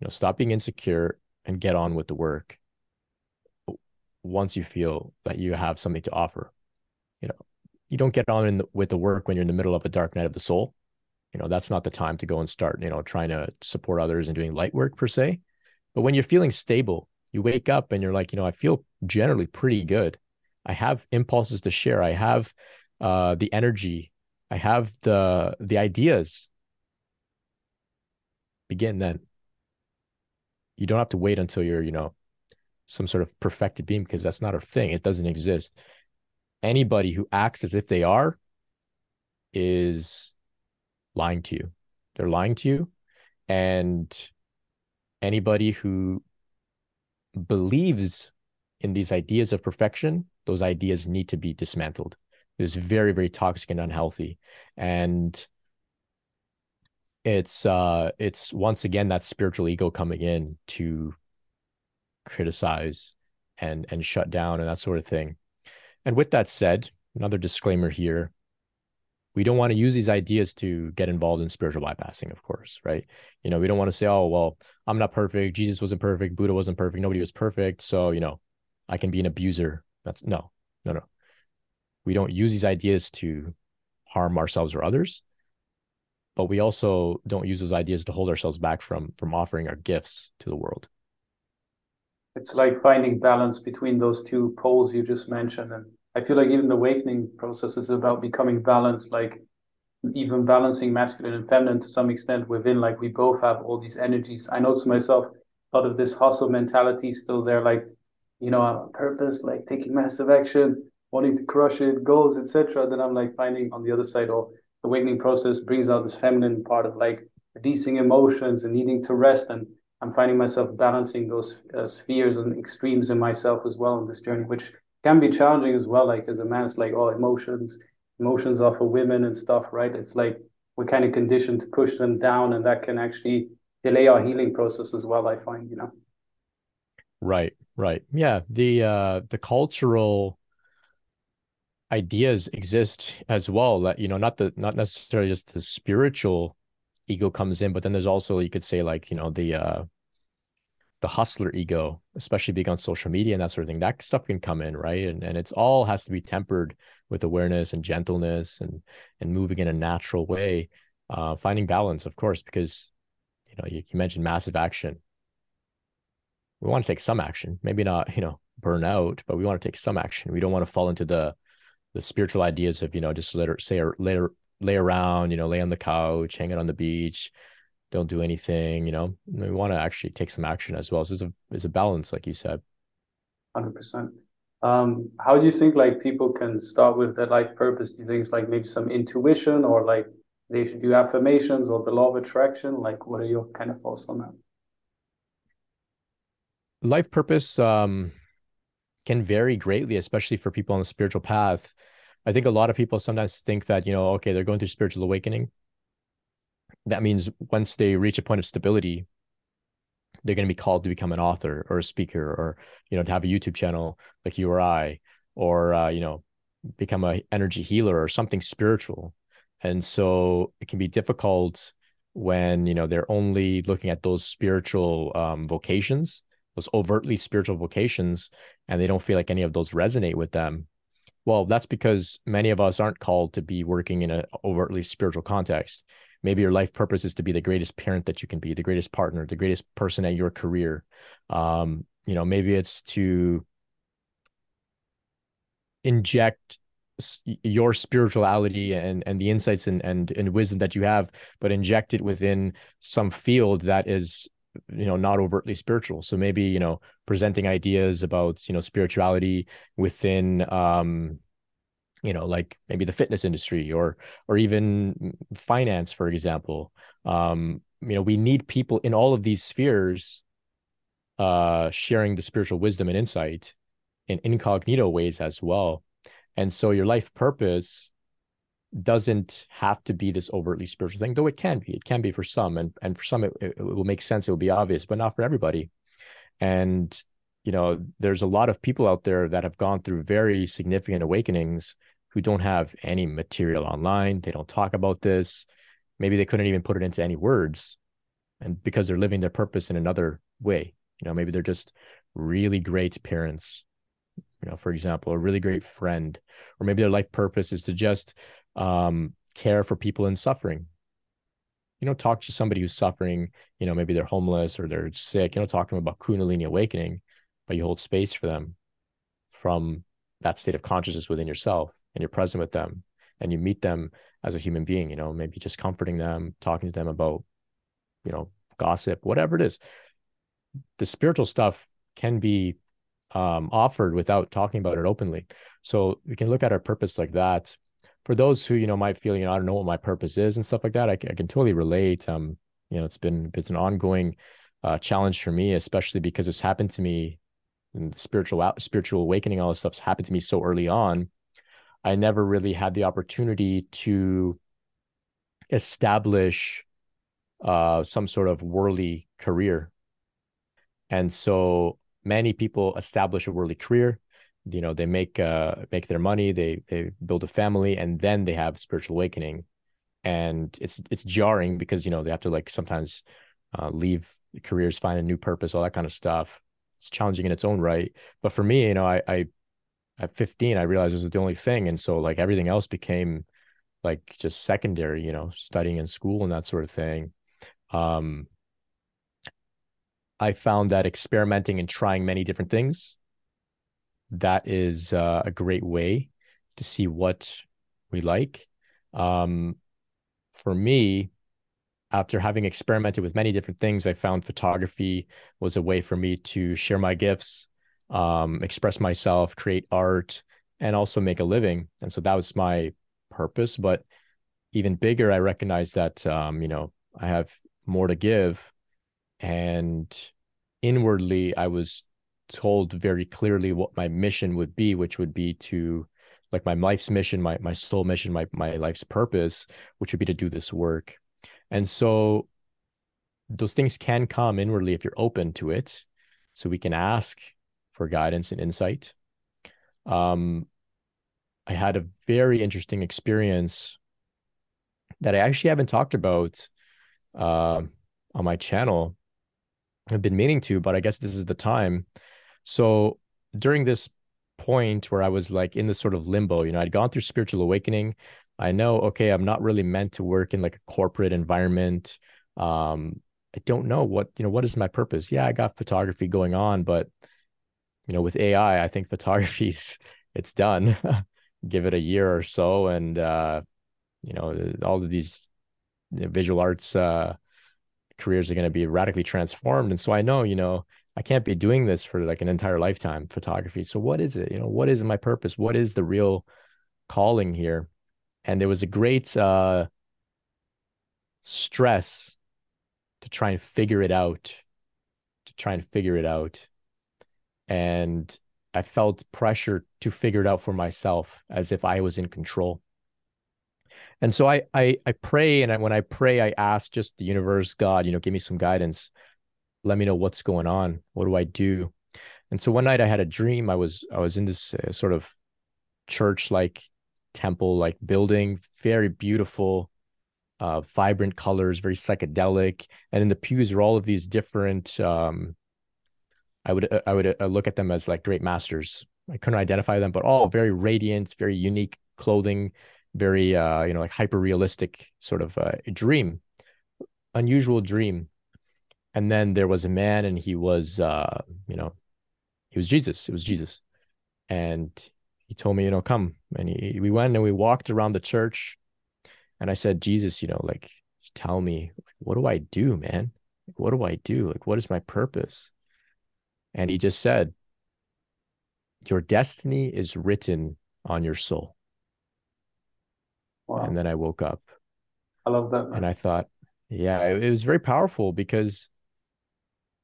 you know stop being insecure and get on with the work once you feel that you have something to offer. You know, you don't get on the, with the work when you're in the middle of a dark night of the soul. You know, that's not the time to go and start, you know, trying to support others and doing light work per se. But when you're feeling stable, you wake up and you're like, you know, I feel generally pretty good. I have impulses to share. I have uh, the energy. I have the the ideas. Begin then. You don't have to wait until you're, you know, some sort of perfected being because that's not a thing. It doesn't exist. Anybody who acts as if they are is lying to you. They're lying to you. And anybody who believes in these ideas of perfection, those ideas need to be dismantled. It's very, very toxic and unhealthy. And it's uh it's once again that spiritual ego coming in to criticize and and shut down and that sort of thing. And with that said, another disclaimer here. We don't want to use these ideas to get involved in spiritual bypassing, of course, right? You know, we don't want to say, oh, well, I'm not perfect. Jesus wasn't perfect. Buddha wasn't perfect. Nobody was perfect. So, you know, I can be an abuser. That's no, no, no. we don't use these ideas to harm ourselves or others but we also don't use those ideas to hold ourselves back from from offering our gifts to the world it's like finding balance between those two poles you just mentioned and i feel like even the awakening process is about becoming balanced like even balancing masculine and feminine to some extent within like we both have all these energies. I to myself a lot of this hustle mentality still there like you know i'm on purpose like taking massive action wanting to crush it goals etc then i'm like finding on the other side or the awakening process brings out this feminine part of like releasing emotions and needing to rest. And i'm finding myself balancing those uh, spheres and extremes in myself as well on this journey which can be challenging as well like as a man it's like oh emotions emotions off of women and stuff, right? It's like we're kind of conditioned to push them down, and that can actually delay our healing process as well. I find, you know. Right, right, yeah. The uh, the cultural ideas exist as well. That you know, not the not necessarily just the spiritual ego comes in, but then there's also you could say like you know the uh the hustler ego, especially being on social media and that sort of thing, that stuff can come in, right? And and it's all has to be tempered with awareness and gentleness and and moving in a natural way, uh, finding balance, of course, because you know you, you mentioned massive action. We want to take some action, maybe not you know burn out, but we want to take some action. We don't want to fall into the the spiritual ideas of you know just let her say or lay lay around, you know, lay on the couch, hang out on the beach, don't do anything. You know, we want to actually take some action as well. So it's a it's a balance, like you said. Hundred percent. Um, how do you think like people can start with their life purpose? Do you think it's like maybe some intuition or like they should do affirmations or the law of attraction? Like, what are your kind of thoughts on that? Life purpose um, can vary greatly, especially for people on the spiritual path. I think a lot of people sometimes think that, you know, okay, they're going through spiritual awakening that means once they reach a point of stability they're going to be called to become an author or a speaker or you know to have a youtube channel like you or i or uh, you know become a energy healer or something spiritual. And so it can be difficult when you know they're only looking at those spiritual um, vocations those overtly spiritual vocations and they don't feel like any of those resonate with them. Well that's because many of us aren't called to be working in an overtly spiritual context maybe your life purpose is to be the greatest parent that you can be the greatest partner the greatest person at your career. Um, you know maybe it's to inject your spirituality and and the insights and and and wisdom that you have but inject it within some field that is you know not overtly spiritual. So maybe you know presenting ideas about you know spirituality within um you know like maybe the fitness industry or or even finance for example. Um you know we need people in all of these spheres uh sharing the spiritual wisdom and insight in incognito ways as well. And so your life purpose doesn't have to be this overtly spiritual thing though it can be. It can be for some and and for some it, it will make sense it will be obvious but not for everybody. And you know, there's a lot of people out there that have gone through very significant awakenings who don't have any material online. They don't talk about this. Maybe they couldn't even put it into any words. And because they're living their purpose in another way, you know, maybe they're just really great parents, you know, for example, a really great friend, or maybe their life purpose is to just um, care for people in suffering. You know, talk to somebody who's suffering, you know, maybe they're homeless or they're sick, you know, talk to them about Kundalini awakening but you hold space for them from that state of consciousness within yourself and you're present with them and you meet them as a human being you know maybe just comforting them talking to them about you know gossip whatever it is the spiritual stuff can be um, offered without talking about it openly. So we can look at our purpose like that. For those who you know might feel you know i don't know what my purpose is and stuff like that i, I can totally relate. Um you know it's been it's an ongoing uh, challenge for me especially because it's happened to me and the spiritual spiritual awakening, all this stuff's happened to me so early on. I never really had the opportunity to establish uh, some sort of worldly career. And so many people establish a worldly career. You know, they make uh, make their money, they they build a family, and then they have spiritual awakening. And it's it's jarring because you know they have to like sometimes uh, leave careers, find a new purpose, all that kind of stuff it's challenging in its own right. But for me, you know, I, I at 15, I realized this was the only thing. And so like everything else became like just secondary, you know, studying in school and that sort of thing. Um, I found that experimenting and trying many different things, that is uh, a great way to see what we like. Um, for me, after having experimented with many different things, I found photography was a way for me to share my gifts, um, express myself, create art, and also make a living. And so that was my purpose. But even bigger, I recognize that um, you know I have more to give, and inwardly, I was told very clearly what my mission would be, which would be to like my life's mission, my my soul mission, my my life's purpose, which would be to do this work. And so those things can come inwardly if you're open to it. So we can ask for guidance and insight. Um, I had a very interesting experience that I actually haven't talked about uh, on my channel. I've been meaning to, but I guess this is the time. So during this point where I was like in this sort of limbo, you know, I'd gone through spiritual awakening. I know, okay, I'm not really meant to work in like a corporate environment. Um, I don't know what, you know, what is my purpose? Yeah, I got photography going on, but you know, with AI, I think photography's it's done. Give it a year or so, and uh, you know, all of these visual arts uh, careers are going to be radically transformed. And so I know, you know, I can't be doing this for like an entire lifetime photography. So what is it? You know, what is my purpose? What is the real calling here? And there was a great uh, stress to try and figure it out, to try and figure it out and I felt pressure to figure it out for myself as if I was in control. And so I I I pray and I, when I pray I ask just the universe God, you know, give me some guidance. Let me know what's going on. What do I do? And so one night I had a dream. I was I was in this uh, sort of church like temple like building, very beautiful uh vibrant colors, very psychedelic, and in the pews were all of these different um I would uh, I would uh, look at them as like great masters. I couldn't identify them, but all very radiant, very unique clothing, very uh, you know like hyper realistic sort of uh, dream, unusual dream. And then there was a man, and he was uh, you know he was Jesus. It was Jesus, and he told me you know come, and he, we went and we walked around the church, and I said Jesus, you know like tell me what do I do, man? What do I do? Like what is my purpose? And he just said, Your destiny is written on your soul. Wow. And then I woke up. I love that. Man. And I thought, yeah, it, it was very powerful because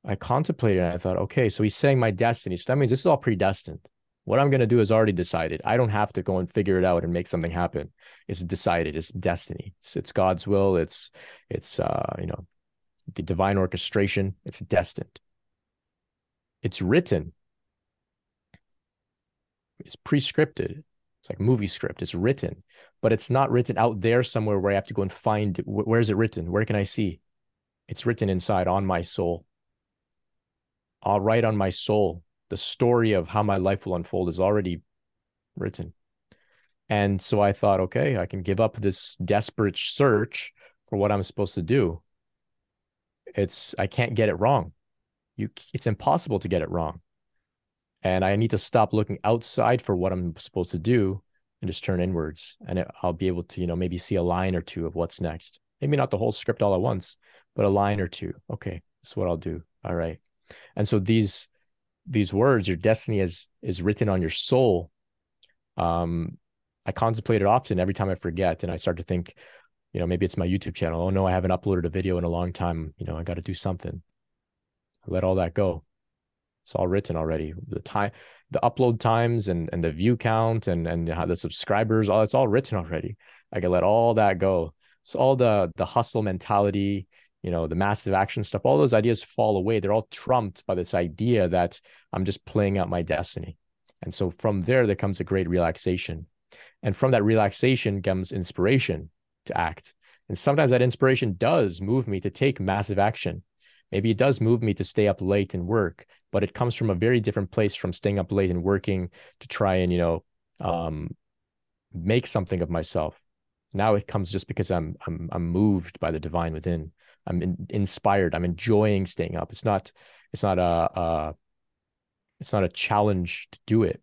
I contemplated and I thought, okay, so he's saying my destiny. So that means this is all predestined. What I'm going to do is already decided. I don't have to go and figure it out and make something happen. It's decided. It's destiny. It's, it's God's will. It's, it's, uh, you know, the divine orchestration. It's destined. It's written. It's pre-scripted. It's like movie script. It's written, but it's not written out there somewhere where I have to go and find it. where is it written? Where can I see? It's written inside on my soul. I'll write on my soul. The story of how my life will unfold is already written. And so I thought, okay, I can give up this desperate search for what I'm supposed to do. It's I can't get it wrong you it's impossible to get it wrong. And i need to stop looking outside for what i'm supposed to do and just turn inwards. And it, i'll be able to you know maybe see a line or two of what's next. Maybe not the whole script all at once but a line or two. Okay that's what i'll do. All right. And so these these words your destiny is is written on your soul. Um i contemplate it often every time i forget and i start to think you know maybe it's my youtube channel. Oh no i haven't uploaded a video in a long time. You know i got to do something let all that go. It's all written already. The time, the upload times, and and the view count, and and how the subscribers, all it's all written already. I can let all that go. So all the the hustle mentality, you know, the massive action stuff, all those ideas fall away. They're all trumped by this idea that I'm just playing out my destiny. And so from there, there comes a great relaxation. And from that relaxation comes inspiration to act. And sometimes that inspiration does move me to take massive action Maybe it does move me to stay up late and work, but it comes from a very different place from staying up late and working to try and, you know, um, make something of myself. Now it comes just because I'm I'm I'm moved by the divine within. I'm in, inspired. I'm enjoying staying up. It's not it's not a, a it's not a challenge to do it.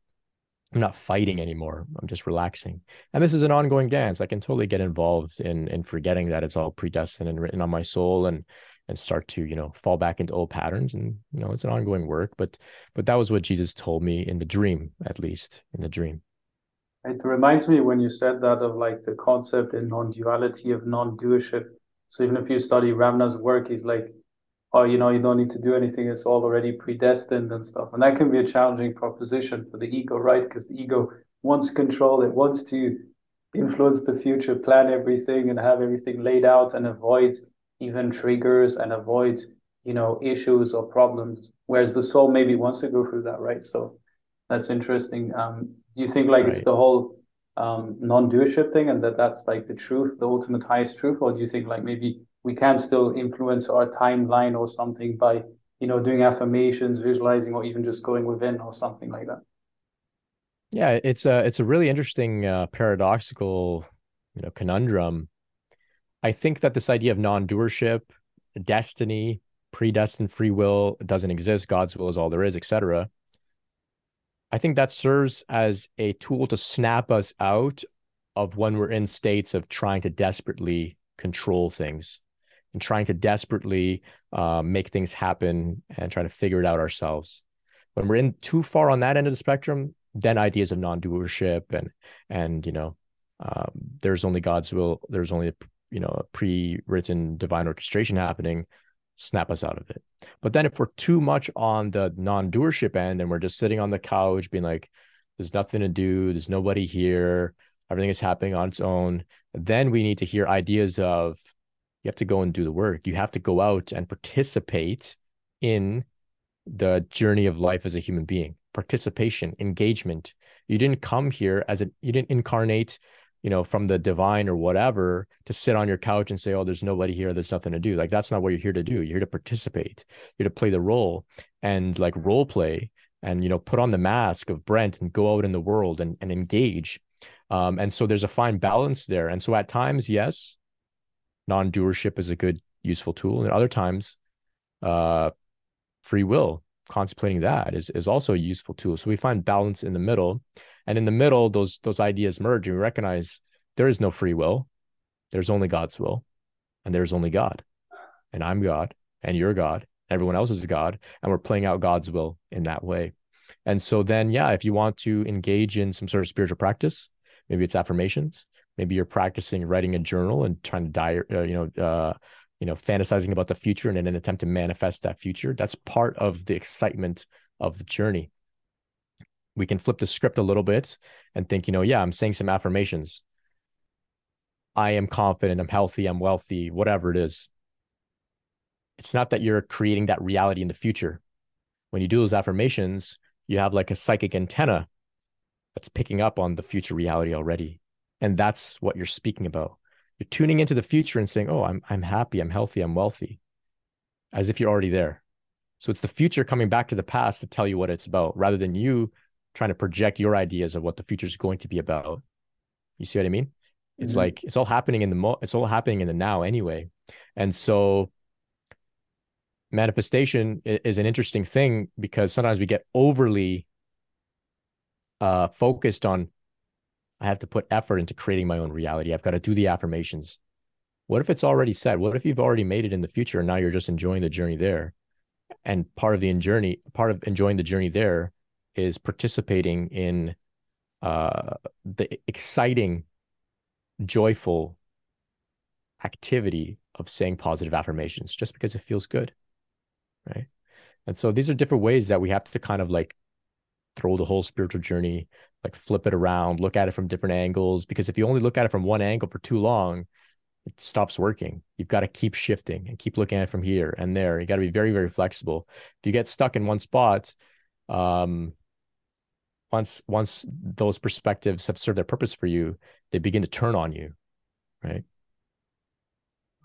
I'm not fighting anymore. I'm just relaxing. And this is an ongoing dance. I can totally get involved in in forgetting that it's all predestined and written on my soul and and start to, you know, fall back into old patterns. And, you know, it's an ongoing work. But but that was what Jesus told me in the dream, at least in the dream. It reminds me when you said that of like the concept in non-duality of non-doership. So even if you study Ramana's work, he's like, oh, you know, you don't need to do anything. It's all already predestined and stuff. And that can be a challenging proposition for the ego, right? Because the ego wants control. It wants to influence the future, plan everything and have everything laid out and avoid even triggers and avoid, you know, issues or problems. Whereas the soul maybe wants to go through that, right? So that's interesting. Um, do you think like right. it's the whole um, non-doership thing and that that's like the truth, the ultimate highest truth? Or do you think like maybe we can still influence our timeline or something by you know doing affirmations visualizing or even just going within or something like that yeah it's a it's a really interesting uh, paradoxical you know conundrum i think that this idea of non-doership destiny predestined free will doesn't exist god's will is all there is etc i think that serves as a tool to snap us out of when we're in states of trying to desperately control things and trying to desperately uh, make things happen and trying to figure it out ourselves. When we're in too far on that end of the spectrum, then ideas of non-doership and and you know um, there's only God's will, there's only you know a pre-written divine orchestration happening, snap us out of it. But then if we're too much on the non-doership end and we're just sitting on the couch being like, there's nothing to do, there's nobody here, everything is happening on its own, then we need to hear ideas of you have to go and do the work. You have to go out and participate in the journey of life as a human being. Participation, engagement. You didn't come here as a you didn't incarnate, you know, from the divine or whatever to sit on your couch and say, "Oh, there's nobody here. There's nothing to do." Like that's not what you're here to do. You're here to participate. You're to play the role and like role play and you know put on the mask of Brent and go out in the world and and engage. Um, and so there's a fine balance there. And so at times, yes, non-doership is a good useful tool and other times uh, free will contemplating that is is also a useful tool so we find balance in the middle and in the middle those those ideas merge and we recognize there is no free will. There's only god's will and there's only god. And i'm god and you're god everyone else is god and we're playing out god's will in that way. And so then yeah if you want to engage in some sort of spiritual practice maybe it's affirmations maybe you're practicing writing a journal and trying to die uh, you know uh, you know fantasizing about the future and in an attempt to manifest that future that's part of the excitement of the journey we can flip the script a little bit and think you know yeah i'm saying some affirmations. I am confident i'm healthy i'm wealthy whatever it is. It's not that you're creating that reality in the future. When you do those affirmations you have like a psychic antenna that's picking up on the future reality already. And that's what you're speaking about. You're tuning into the future and saying oh i'm i'm happy i'm healthy i'm wealthy as if you're already there. So it's the future coming back to the past to tell you what it's about rather than you trying to project your ideas of what the future is going to be about you see what i mean it's mm-hmm. like it's all happening in the mo it's all happening in the now anyway and so manifestation is an interesting thing because sometimes we get overly uh focused on I have to put effort into creating my own reality. I've got to do the affirmations. What if it's already said? What if you've already made it in the future and now you're just enjoying the journey there? And part of the journey, part of enjoying the journey there is participating in uh, the exciting, joyful activity of saying positive affirmations just because it feels good. Right. And so these are different ways that we have to kind of like throw the whole spiritual journey, like flip it around, look at it from different angles. Because if you only look at it from one angle for too long, it stops working. You've got to keep shifting and keep looking at it from here and there. You got to be very, very flexible. If you get stuck in one spot, um, once once those perspectives have served their purpose for you, they begin to turn on you, right?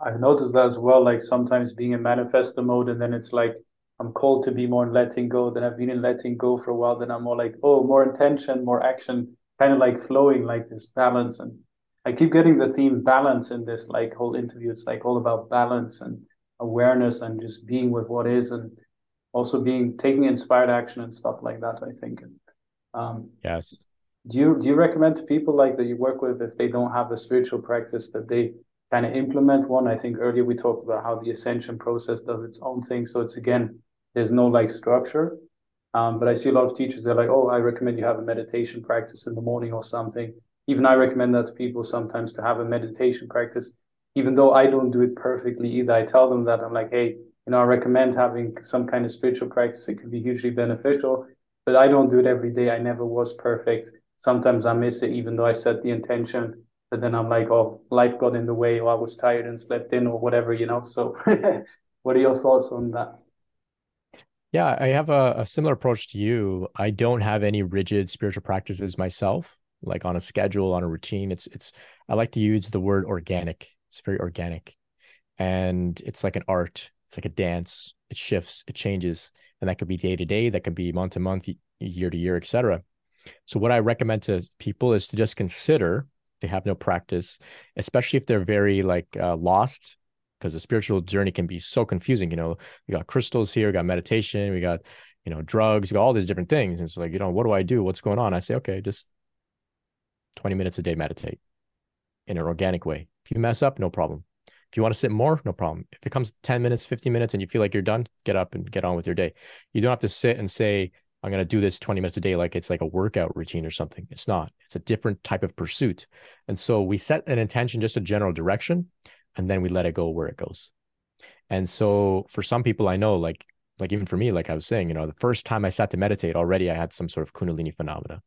I've noticed that as well. Like sometimes being in manifestor mode, and then it's like I'm called to be more in letting go. Then I've been in letting go for a while. Then I'm more like, oh, more intention, more action, kind of like flowing, like this balance. And I keep getting the theme balance in this like whole interview. It's like all about balance and awareness and just being with what is and also being taking inspired action and stuff like that. I think. Um, yes. Do you do you recommend to people like that you work with if they don't have a spiritual practice that they kind of implement one? I think earlier we talked about how the ascension process does its own thing. So it's again, there's no like structure. Um, but I see a lot of teachers, they're like, oh, I recommend you have a meditation practice in the morning or something. Even I recommend that to people sometimes to have a meditation practice, even though I don't do it perfectly either. I tell them that I'm like, hey, you know, I recommend having some kind of spiritual practice. It can be hugely beneficial, but I don't do it every day. I never was perfect. Sometimes I miss it, even though I set the intention. But then I'm like, oh, life got in the way, or I was tired and slept in, or whatever, you know. So, what are your thoughts on that? Yeah, I have a, a, similar approach to you. I don't have any rigid spiritual practices myself, like on a schedule, on a routine. It's it's I like to use the word organic. It's very organic. And it's like an art. It's like a dance. It shifts, it changes. And that could be day to day, that could be month to month, year to year, etc. So what I recommend to people is to just consider they have no practice, especially if they're very like uh, lost because the spiritual journey can be so confusing. You know, we got crystals here, we got meditation, we got, you know, drugs, we got all these different things. And it's like, you know, what do I do? What's going on? I say, okay, just 20 minutes a day meditate in an organic way. If you mess up, no problem. If you want to sit more, no problem. If it comes 10 minutes, 15 minutes, and you feel like you're done, get up and get on with your day. You don't have to sit and say, I'm going to do this 20 minutes a day like it's like a workout routine or something. It's not. It's a different type of pursuit. And so we set an intention, just a general direction, and then we let it go where it goes. And so for some people I know, like like even for me, like I was saying, you know, the first time I sat to meditate, already I had some sort of kundalini phenomena.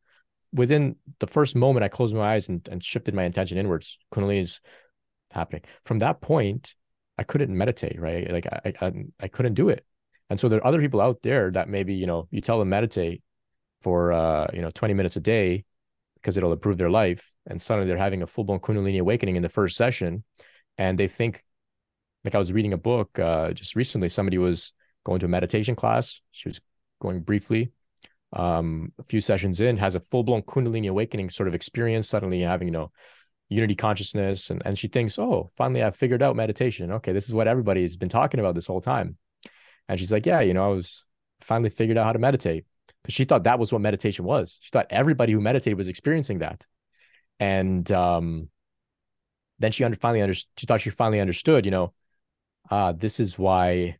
Within the first moment I closed my eyes and, and shifted my intention inwards, kundalini is happening. From that point, I couldn't meditate, right? Like I, I I couldn't do it. And so there are other people out there that maybe, you know, you tell them meditate for uh, you know, 20 minutes a day because it'll improve their life. And suddenly they're having a full-blown kundalini awakening in the first session and they think like I was reading a book uh, just recently. Somebody was going to a meditation class. She was going briefly. Um, a few sessions in, has a full blown Kundalini awakening sort of experience. Suddenly having you know unity consciousness, and and she thinks, oh, finally I've figured out meditation. Okay, this is what everybody has been talking about this whole time. And she's like, yeah, you know, I was finally figured out how to meditate because she thought that was what meditation was. She thought everybody who meditated was experiencing that. And um, then she under, finally understood. She thought she finally understood. You know, uh, this is why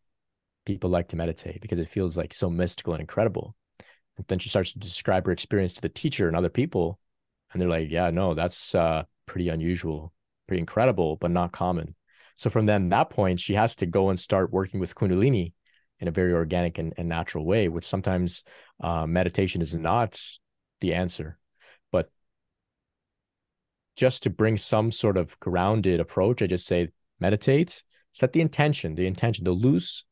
people like to meditate because it feels like so mystical and incredible. And then she starts to describe her experience to the teacher and other people, and they're like, "Yeah, no, that's uh, pretty unusual, pretty incredible, but not common." So from then that point, she has to go and start working with Kundalini in a very organic and, and natural way, which sometimes uh, meditation is not the answer But just to bring some sort of grounded approach, I just say meditate, set the intention, the intention, the loose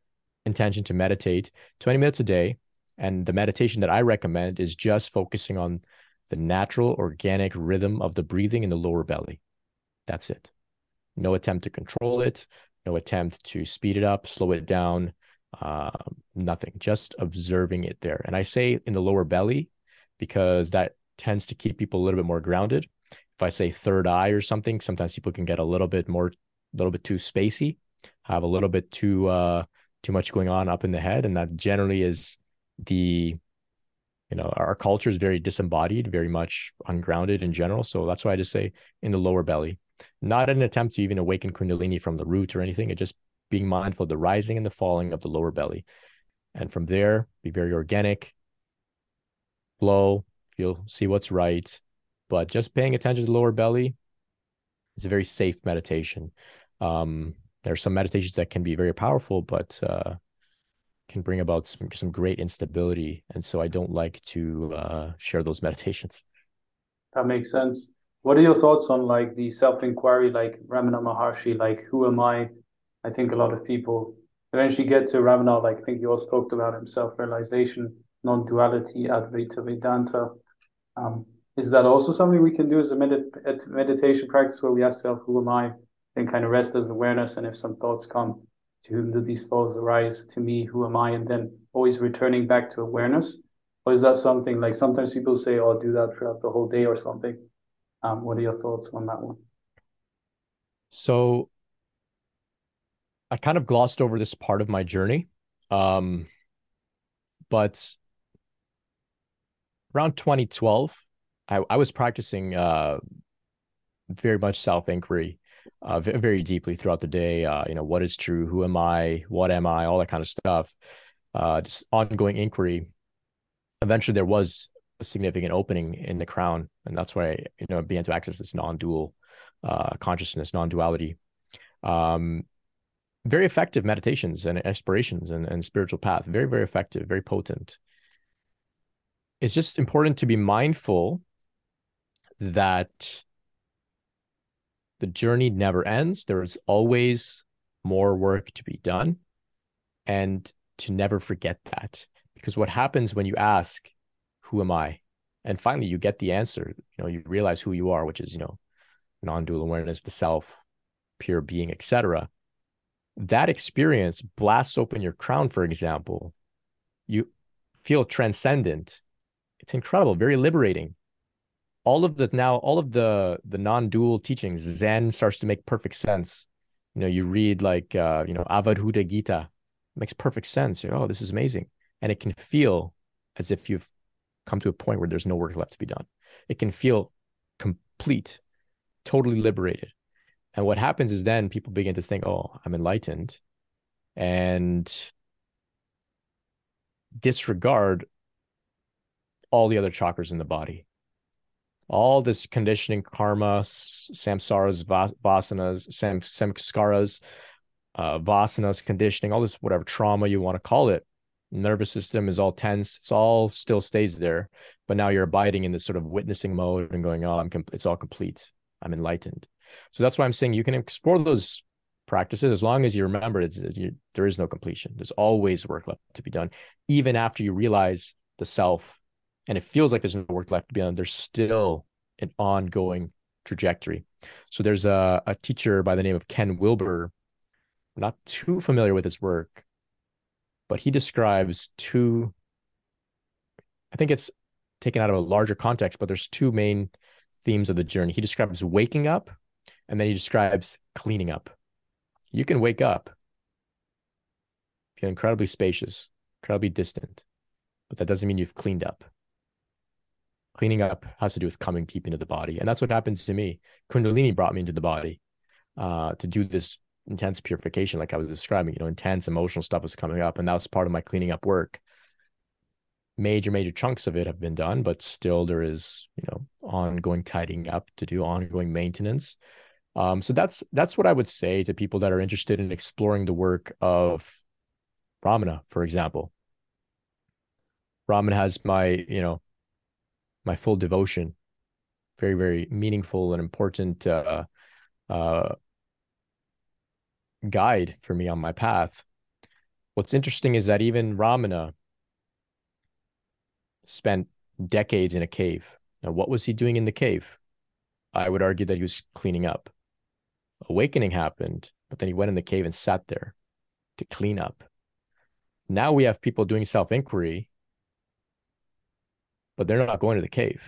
intention to meditate 20 minutes a day. And the meditation that I recommend is just focusing on the natural organic rhythm of the breathing in the lower belly. That's it. No attempt to control it, no attempt to speed it up, slow it down, uh, nothing, just observing it there. And I say in the lower belly because that tends to keep people a little bit more grounded if I say third eye or something, sometimes people can get a little bit more, a little bit too spacey, have a little bit too uh too much going on up in the head, and that generally is the you know our culture is very disembodied very much ungrounded in general. So that's why i just say in the lower belly not an attempt to even awaken kundalini from the root or anything. It just being mindful of the rising and the falling of the lower belly. And from there be very organic flow you'll see what's right. But just paying attention to the lower belly is a very safe meditation. Um, there are some meditations that can be very powerful, but uh, can bring about some, some great instability. And so I don't like to uh, share those meditations. That makes sense. What are your thoughts on like the self inquiry, like Ramana Maharshi, like who am I? I think a lot of people eventually get to Ramana, like I think you also talked about him, self realization, non duality, Advaita Vedanta. Um, is that also something we can do as a, med- meditation practice where we ask ourselves, who am I? then kind of rest as awareness. And if some thoughts come, to whom do these thoughts arise? To me, who am I? And then always returning back to awareness. Or is that something like sometimes people say, "Oh, do that throughout the whole day" or something? Um, what are your thoughts on that one? So, I kind of glossed over this part of my journey, um, but around 2012, I, I was practicing uh, very much self inquiry, uh, very deeply throughout the day. Uh, you know, what is true? Who am I? What am I? All that kind of stuff. Uh, just ongoing inquiry. Eventually, there was a significant opening in the crown, and that's why you know I began to access this non-dual uh, consciousness, non-duality. Um, very effective meditations and explorations and, and spiritual path. Very, very effective, very potent. It's just important to be mindful that the journey never ends. There is always more work to be done and to never forget that. Because what happens when you ask, Who am I? And finally you get the answer, you know, you realize who you are, which is, you know, non-dual awareness, the self, pure being, etc. That experience blasts open your crown, for example. You feel transcendent. It's incredible, very liberating all of the now all of the the non-dual teachings zen starts to make perfect sense. You know you read like uh you know avadhuta gita it makes perfect sense. You're oh this is amazing. And it can feel as if you've come to a point where there's no work left to be done. It can feel complete totally liberated. And what happens is then people begin to think oh i'm enlightened and disregard all the other chakras in the body all this conditioning, karma, samsaras, vasanas, sam, samskaras, uh, vasanas, conditioning, all this whatever trauma you want to call it. Nervous system is all tense. It's all still stays there, but now you're abiding in this sort of witnessing mode and going, "Oh, I'm it's all complete. I'm enlightened." So that's why I'm saying you can explore those practices as long as you remember that you, there is no completion. There's always work left to be done, even after you realize the self and it feels like there's no work left to be done, there's still an ongoing trajectory. So there's a, a teacher by the name of Ken Wilber. I'm not too familiar with his work, but he describes two, I think it's taken out of a larger context, but there's two main themes of the journey. He describes waking up and then he describes cleaning up. You can wake up, feel incredibly spacious, incredibly distant, but that doesn't mean you've cleaned up cleaning up has to do with coming deep into the body. And that's what happens to me. Kundalini brought me into the body uh, to do this intense purification like i was describing you know intense emotional stuff was coming up and that was part of my cleaning up work. Major major chunks of it have been done but still there is you know ongoing tidying up to do ongoing maintenance. Um, so that's that's what i would say to people that are interested in exploring the work of ramana for example. Ramana has my you know my full devotion. Very, very meaningful and important uh, uh, guide for me on my path. What's interesting is that even Ramana spent decades in a cave. Now, what was he doing in the cave? I would argue that he was cleaning up. Awakening happened, but then he went in the cave and sat there to clean up. Now we have people doing self inquiry but they're not going to the cave.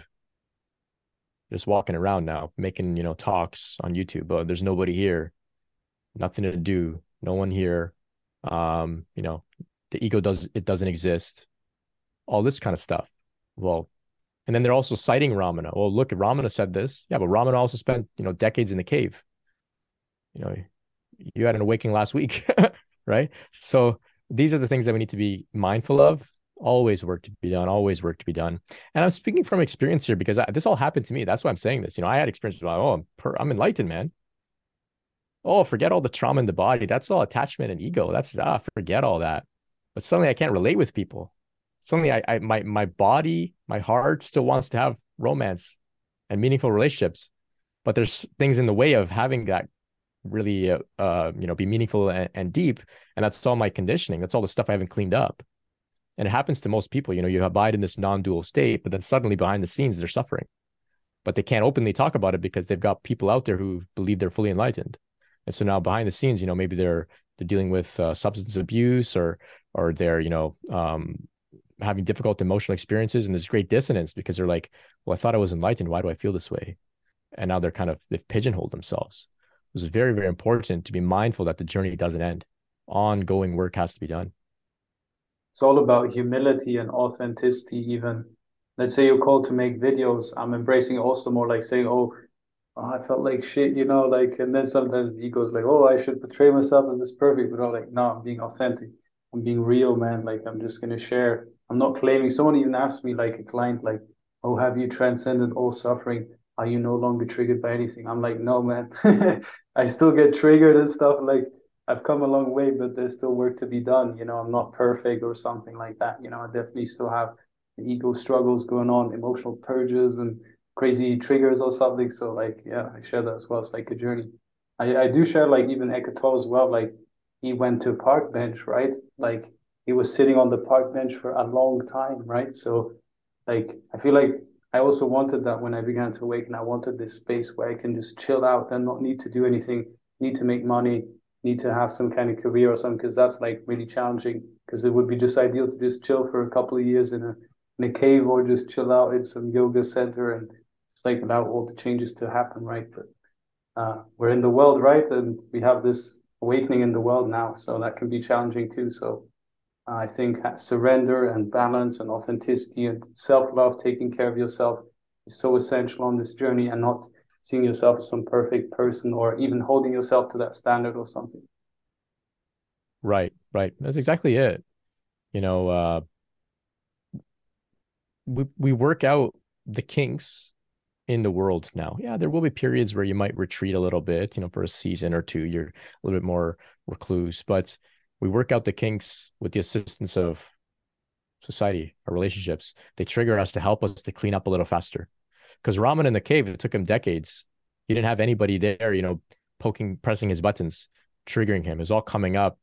just walking around now, making, you know, talks on YouTube, but there's nobody here, nothing to do, no one here. Um, you know, the ego does it doesn't exist, all this kind of stuff. Well, and then they're also citing Ramana. Well, look, Ramana said this. Yeah, but Ramana also spent, you know, decades in the cave. You know, you had an awakening last week, right? So these are the things that we need to be mindful of always work to be done always work to be done. And i'm speaking from experience here because I, this all happened to me. That's why i'm saying this. You know i had experience with oh I'm, per, I'm enlightened man. Oh forget all the trauma in the body. That's all attachment and ego. That's ah forget all that. But suddenly i can't relate with people. Suddenly I, I my my body my heart still wants to have romance and meaningful relationships. But there's things in the way of having that really uh, uh you know be meaningful and, and deep. And that's all my conditioning. That's all the stuff i haven't cleaned up and it happens to most people. You know, you abide in this non-dual state, but then suddenly behind the scenes they're suffering, but they can't openly talk about it because they've got people out there who believe they're fully enlightened, And so now behind the scenes, you know, maybe they're they're dealing with uh, substance abuse or or they're you know um, having difficult emotional experiences, and there's great dissonance because they're like, well, I thought I was enlightened. Why do I feel this way? And now they're kind of they've pigeonholed themselves. It's very very important to be mindful that the journey doesn't end. Ongoing work has to be done. It's all about humility and authenticity. Even let's say you're called to make videos. I'm embracing also more like saying, oh oh, I felt like shit, you know, like, and then sometimes the ego's like, oh, I should portray myself as this perfect, but I'm like, no, I'm being authentic. I'm being real, man. Like, I'm just going to share. I'm not claiming. Someone even asked me, like, a client, like, oh, have you transcended all suffering? Are you no longer triggered by anything? I'm like, no, man. I still get triggered and stuff. Like, I've come a long way, but there's still work to be done. You know, I'm not perfect or something like that. You know, I definitely still have ego struggles going on, emotional purges, and crazy triggers or something. So like, yeah, I share that as well. It's like a journey. I, I do share like even Eckhart as well. Like he went to a park bench, right? Like he was sitting on the park bench for a long time, right? So like I feel like I also wanted that when I began to awaken. I wanted this space where I can just chill out and not need to do anything, need to make money, need to have some kind of career or something, because that's like really challenging. Because it would be just ideal to just chill for a couple of years in a in a cave or just chill out in some yoga center and just like allow all the changes to happen, right? But uh, we're in the world, right? And we have this awakening in the world now, so that can be challenging too. So uh, I think surrender and balance and authenticity and self love, taking care of yourself, is so essential on this journey, and not seeing yourself as some perfect person or even holding yourself to that standard or something. Right, right. That's exactly it. You know, uh, we we work out the kinks in the world now. Yeah, there will be periods where you might retreat a little bit, you know, for a season or two, you're a little bit more recluse, but we work out the kinks with the assistance of society, our relationships. They trigger us to help us to clean up a little faster. Because Ramana in the cave, it took him decades. He didn't have anybody there, you know, poking, pressing his buttons, triggering him. It was all coming up,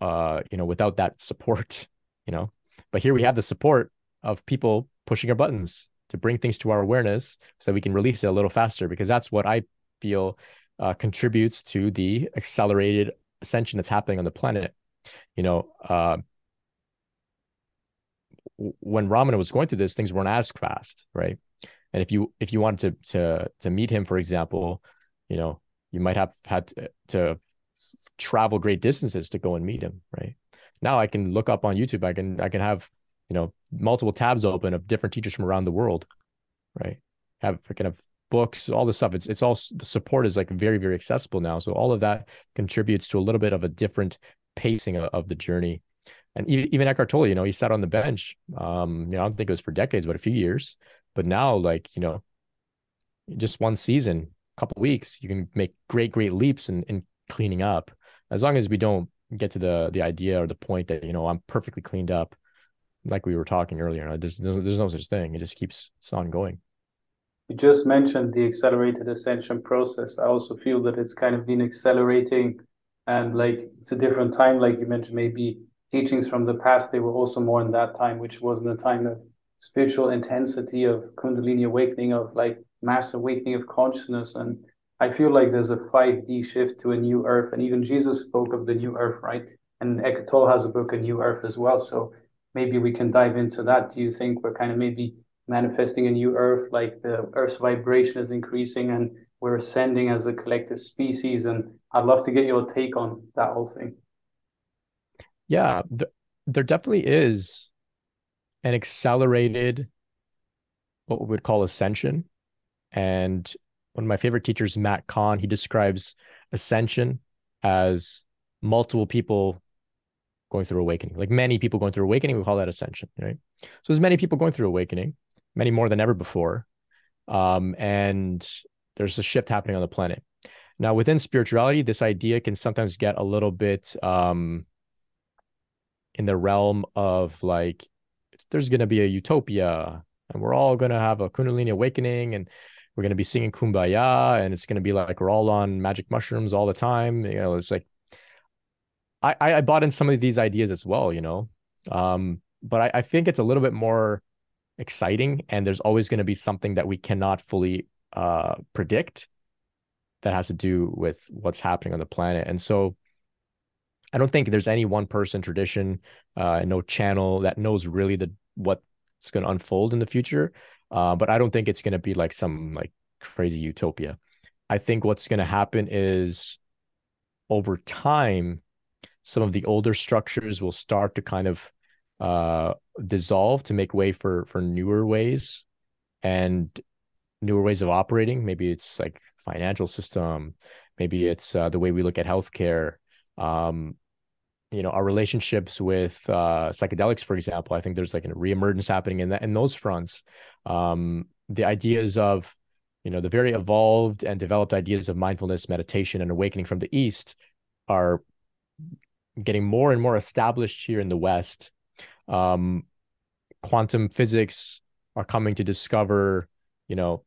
uh, you know, without that support, you know. But here we have the support of people pushing our buttons, to bring things to our awareness so we can release it a little faster because that's what I feel uh, contributes to the accelerated ascension that's happening on the planet. You know, uh, when Ramana was going through this, things weren't as fast, right? And if you if you wanted to to to meet him, for example, you know, you might have had to, to travel great distances to go and meet him, right? Now I can look up on YouTube. I can I can have you know multiple tabs open of different teachers from around the world right have kind of books all this stuff it's it's all the support is like very very accessible now so all of that contributes to a little bit of a different pacing of, of the journey and even, even Eckhart Tolle, you know, he sat on the bench. Um, you know, I don't think it was for decades, but a few years. But now, like, you know, just one season, a couple weeks, you can make great, great leaps in, in cleaning up. As long as we don't get to the the idea or the point that, you know, I'm perfectly cleaned up like we were talking earlier. There's, there's no such thing. It just keeps on going. You just mentioned the accelerated ascension process. I also feel that it's kind of been accelerating and like it's a different time. Like you mentioned, maybe teachings from the past, they were also more in that time, which wasn't a time of spiritual intensity, of Kundalini awakening, of like mass awakening of consciousness. And I feel like there's a 5D shift to a new earth. And even Jesus spoke of the new earth, right? And Eckhart Tolle has a book, A New Earth, as well. So maybe we can dive into that. Do you think we're kind of maybe manifesting a new Earth, like the Earth's vibration is increasing and we're ascending as a collective species? And I'd love to get your take on that whole thing. Yeah, th- there definitely is an accelerated, what we would call ascension. And one of my favorite teachers, Matt Kahn, he describes ascension as multiple people going through awakening. Like many people going through awakening, we call that ascension, right? So there's many people going through awakening, many more than ever before. Um, and there's a shift happening on the planet. Now, within spirituality, this idea can sometimes get a little bit um, in the realm of like, there's going to be a utopia and we're all going to have a Kundalini awakening and we're going to be singing Kumbaya and it's going to be like we're all on magic mushrooms all the time. You know, it's like I, I bought in some of these ideas as well, you know. Um, but I, I think it's a little bit more exciting, and there's always going to be something that we cannot fully uh, predict. that has to do with what's happening on the planet. And so I don't think there's any one person tradition, uh, no channel that knows really the what's going to unfold in the future. Uh, but I don't think it's going to be like some like crazy utopia. I think what's going to happen is over time, some of the older structures will start to kind of uh, dissolve to make way for for newer ways and newer ways of operating. Maybe it's like financial system. Maybe it's uh, the way we look at healthcare. Um, you know, our relationships with uh, psychedelics, for example. I think there's like a reemergence happening in that in those fronts. Um, the ideas of you know the very evolved and developed ideas of mindfulness meditation and awakening from the east are getting more and more established here in the west um, quantum physics are coming to discover you know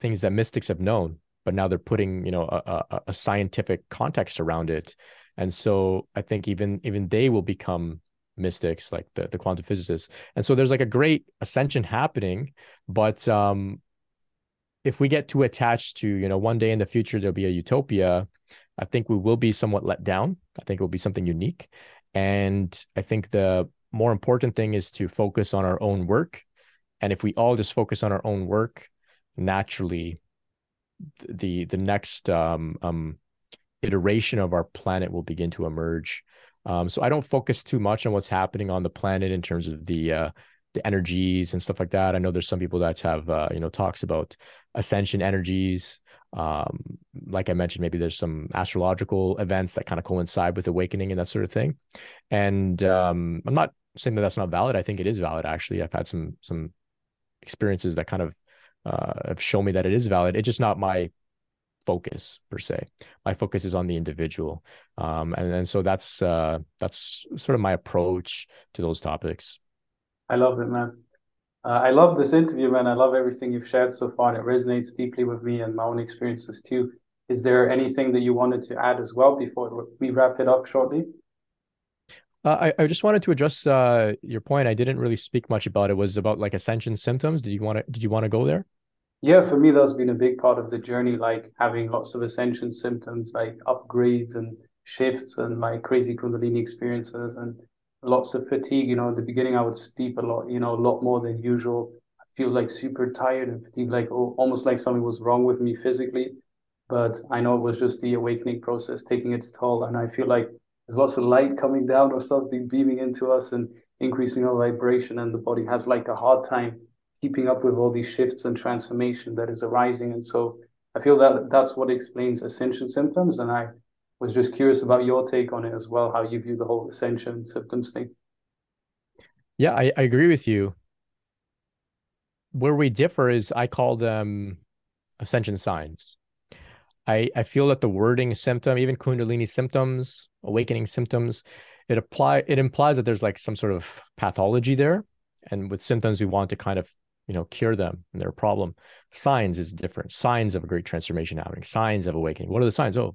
things that mystics have known but now they're putting you know a, a, a scientific context around it and so i think even even they will become mystics like the, the quantum physicists. And so there's like a great ascension happening but um if we get too attached to you know one day in the future there'll be a utopia i think we will be somewhat let down. I think it will be something unique. And i think the more important thing is to focus on our own work. And if we all just focus on our own work naturally the the next um, um, iteration of our planet will begin to emerge um, so i don't focus too much on what's happening on the planet in terms of the uh, the energies and stuff like that. I know there's some people that have uh, you know talks about ascension energies. Um, like I mentioned, maybe there's some astrological events that kind of coincide with awakening and that sort of thing. And um, I'm not saying that that's not valid. I think it is valid. Actually, I've had some some experiences that kind of uh, have shown me that it is valid. It's just not my focus per se. My focus is on the individual, um, and and so that's uh, that's sort of my approach to those topics. I love it, man. Uh, I love this interview, man. I love everything you've shared so far, and it resonates deeply with me and my own experiences too. Is there anything that you wanted to add as well before we wrap it up shortly? Uh, I, I just wanted to address uh, your point. I didn't really speak much about it. Was about like ascension symptoms. Did you want to? Did you want to go there? Yeah, for me, that's been a big part of the journey. Like having lots of ascension symptoms, like upgrades and shifts, and like crazy Kundalini experiences, and lots of fatigue. You know, at the beginning, I would sleep a lot, you know, a lot more than usual. I feel like super tired and fatigued, like oh, almost like something was wrong with me physically. But I know it was just the awakening process taking its toll. And I feel like there's lots of light coming down or something beaming into us and increasing our vibration. And the body has like a hard time keeping up with all these shifts and transformation that is arising. And so I feel that that's what explains ascension symptoms. And I was just curious about your take on it as well, how you view the whole ascension symptoms thing. Yeah, I, I agree with you. Where we differ is I call them ascension signs. I, I feel that the wording symptom, even Kundalini symptoms, awakening symptoms, it apply it implies that there's like some sort of pathology there. And with symptoms, we want to kind of, you know, cure them and their problem. Signs is different. Signs of a great transformation happening, signs of awakening. What are the signs? Oh,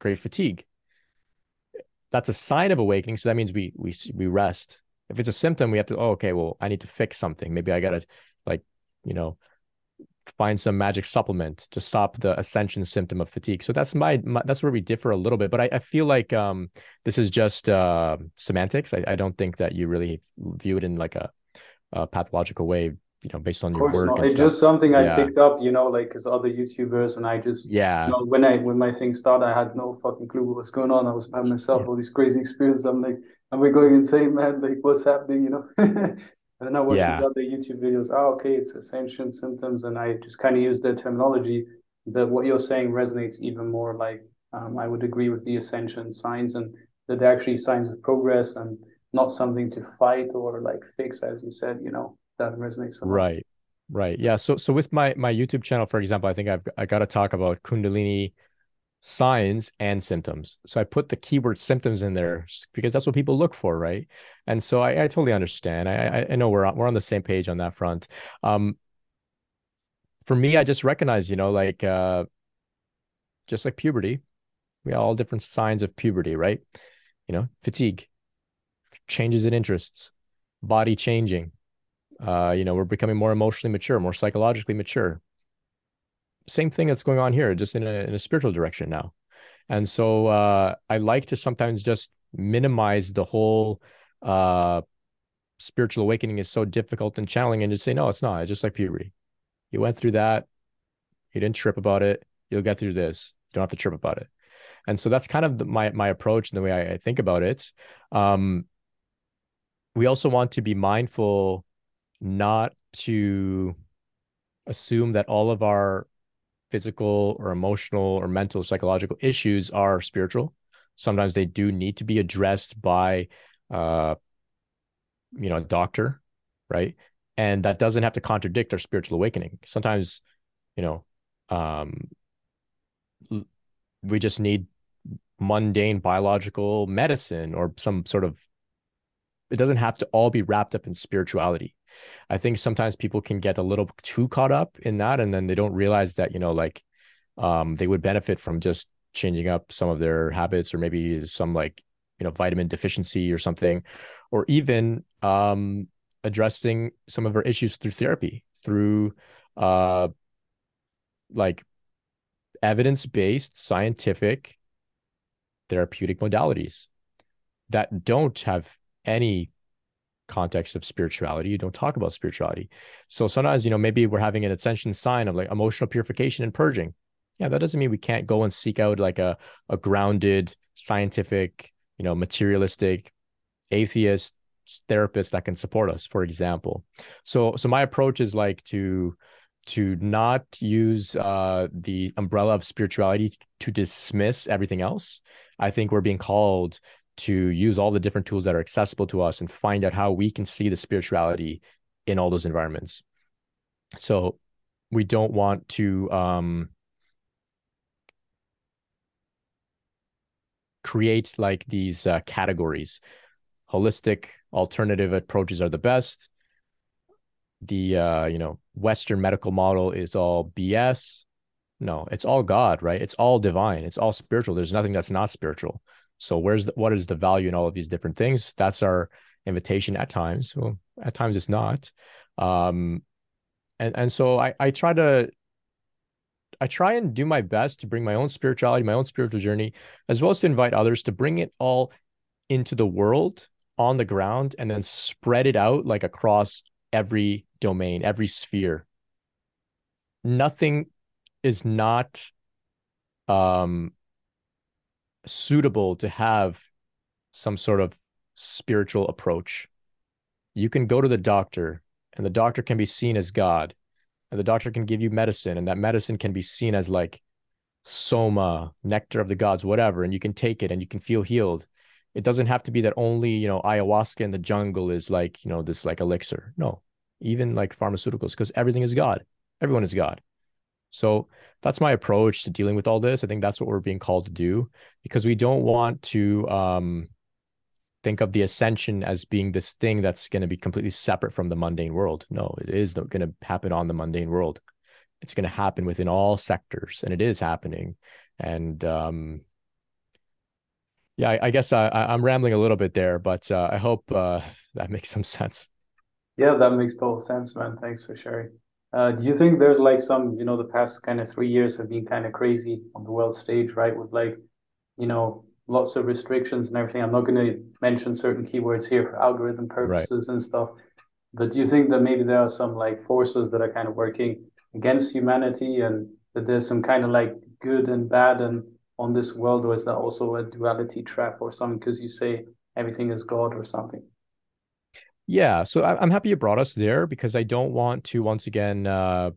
great fatigue. That's a sign of awakening. So that means we we we rest. If it's a symptom, we have to, oh, okay, well, I need to fix something. Maybe I gotta like, you know, find some magic supplement to stop the ascension symptom of fatigue. So that's my, my that's where we differ a little bit. But I, I feel like um this is just uh semantics. I, I don't think that you really view it in like a, a pathological way you know, based on your work. It's stuff. just something I picked up, you know, like as other YouTubers, and I just, yeah, you know, when I when my thing started, I had no fucking clue what was going on. I was by myself, yeah. all these crazy experiences. I'm like, am we going insane, man? Like, what's happening, you know? and then I watched yeah. these other YouTube videos. Oh, okay, it's ascension symptoms, and I just kind of used the terminology. That what you're saying resonates even more. Like, um, I would agree with the ascension signs, and that they're actually signs of progress and not something to fight or like fix, as you said, you know that resonates so right right. Yeah so so with my my youtube channel for example i think i've i got to talk about kundalini signs and symptoms. So i put the keyword symptoms in there because that's what people look for right? And so i, I totally understand. I i know we're on, we're on the same page on that front. Um for me i just recognize you know like uh just like puberty we have all different signs of puberty right? You know fatigue changes in interests body changing uh, you know, we're becoming more emotionally mature, more psychologically mature. same thing that's going on here, just in a in a spiritual direction now. And so uh, I like to sometimes just minimize the whole uh, spiritual awakening is so difficult and channeling and just say, no, it's not. It's just like puberty. You went through that. You didn't trip about it. You'll get through this. You don't have to trip about it. And so that's kind of the, my my approach and the way I, I think about it. Um, we also want to be mindful not to assume that all of our physical or emotional or mental psychological issues are spiritual. Sometimes they do need to be addressed by uh you know a doctor right? And that doesn't have to contradict our spiritual awakening. Sometimes you know um we just need mundane biological medicine or some sort of it doesn't have to all be wrapped up in spirituality. I think sometimes people can get a little too caught up in that, and then they don't realize that you know, like, um, they would benefit from just changing up some of their habits, or maybe some like you know vitamin deficiency or something, or even um, addressing some of her issues through therapy, through uh, like evidence-based scientific therapeutic modalities that don't have any context of spirituality. You don't talk about spirituality. So sometimes, you know, maybe we're having an ascension sign of like emotional purification and purging. Yeah, that doesn't mean we can't go and seek out like a, a grounded, scientific, you know, materialistic, atheist therapist that can support us, for example. So so my approach is like to to not use uh, the umbrella of spirituality to dismiss everything else. I think we're being called to use all the different tools that are accessible to us and find out how we can see the spirituality in all those environments. So we don't want to um, create like these uh, categories. Holistic alternative approaches are the best. The uh, you know Western medical model is all BS. No, it's all God, right? It's all divine. It's all spiritual. There's nothing that's not spiritual. So where's the, what is the value in all of these different things? That's our invitation at times. Well, at times it's not. Um, and and so I I try to I try and do my best to bring my own spirituality, my own spiritual journey, as well as to invite others to bring it all into the world on the ground and then spread it out like across every domain, every sphere. Nothing is not um suitable to have some sort of spiritual approach. You can go to the doctor, and the doctor can be seen as God, and the doctor can give you medicine, and that medicine can be seen as like soma, nectar of the gods, whatever, and you can take it and you can feel healed. It doesn't have to be that only, you know, ayahuasca in the jungle is like, you know, this like elixir. No, even like pharmaceuticals, because everything is God. Everyone is God. So that's my approach to dealing with all this. I think that's what we're being called to do because we don't want to um, think of the ascension as being this thing that's going to be completely separate from the mundane world. No, it is going to happen on the mundane world. It's going to happen within all sectors, and it is happening. And um, yeah, I, I guess I, am rambling a little bit there, but uh, I hope uh, that makes some sense. Yeah, that makes total sense, man. Thanks for sharing. Uh, do you think there's like some, you know, the past kind of three years have been kind of crazy on the world stage, right? With like, you know, lots of restrictions and everything. I'm not going to mention certain keywords here for algorithm purposes right. and stuff. But do you think that maybe there are some like forces that are kind of working against humanity and that there's some kind of like good and bad and on this world, or is that also a duality trap or something? Because you say everything is God or something. Yeah, so I'm happy you brought us there because I don't want to once again uh,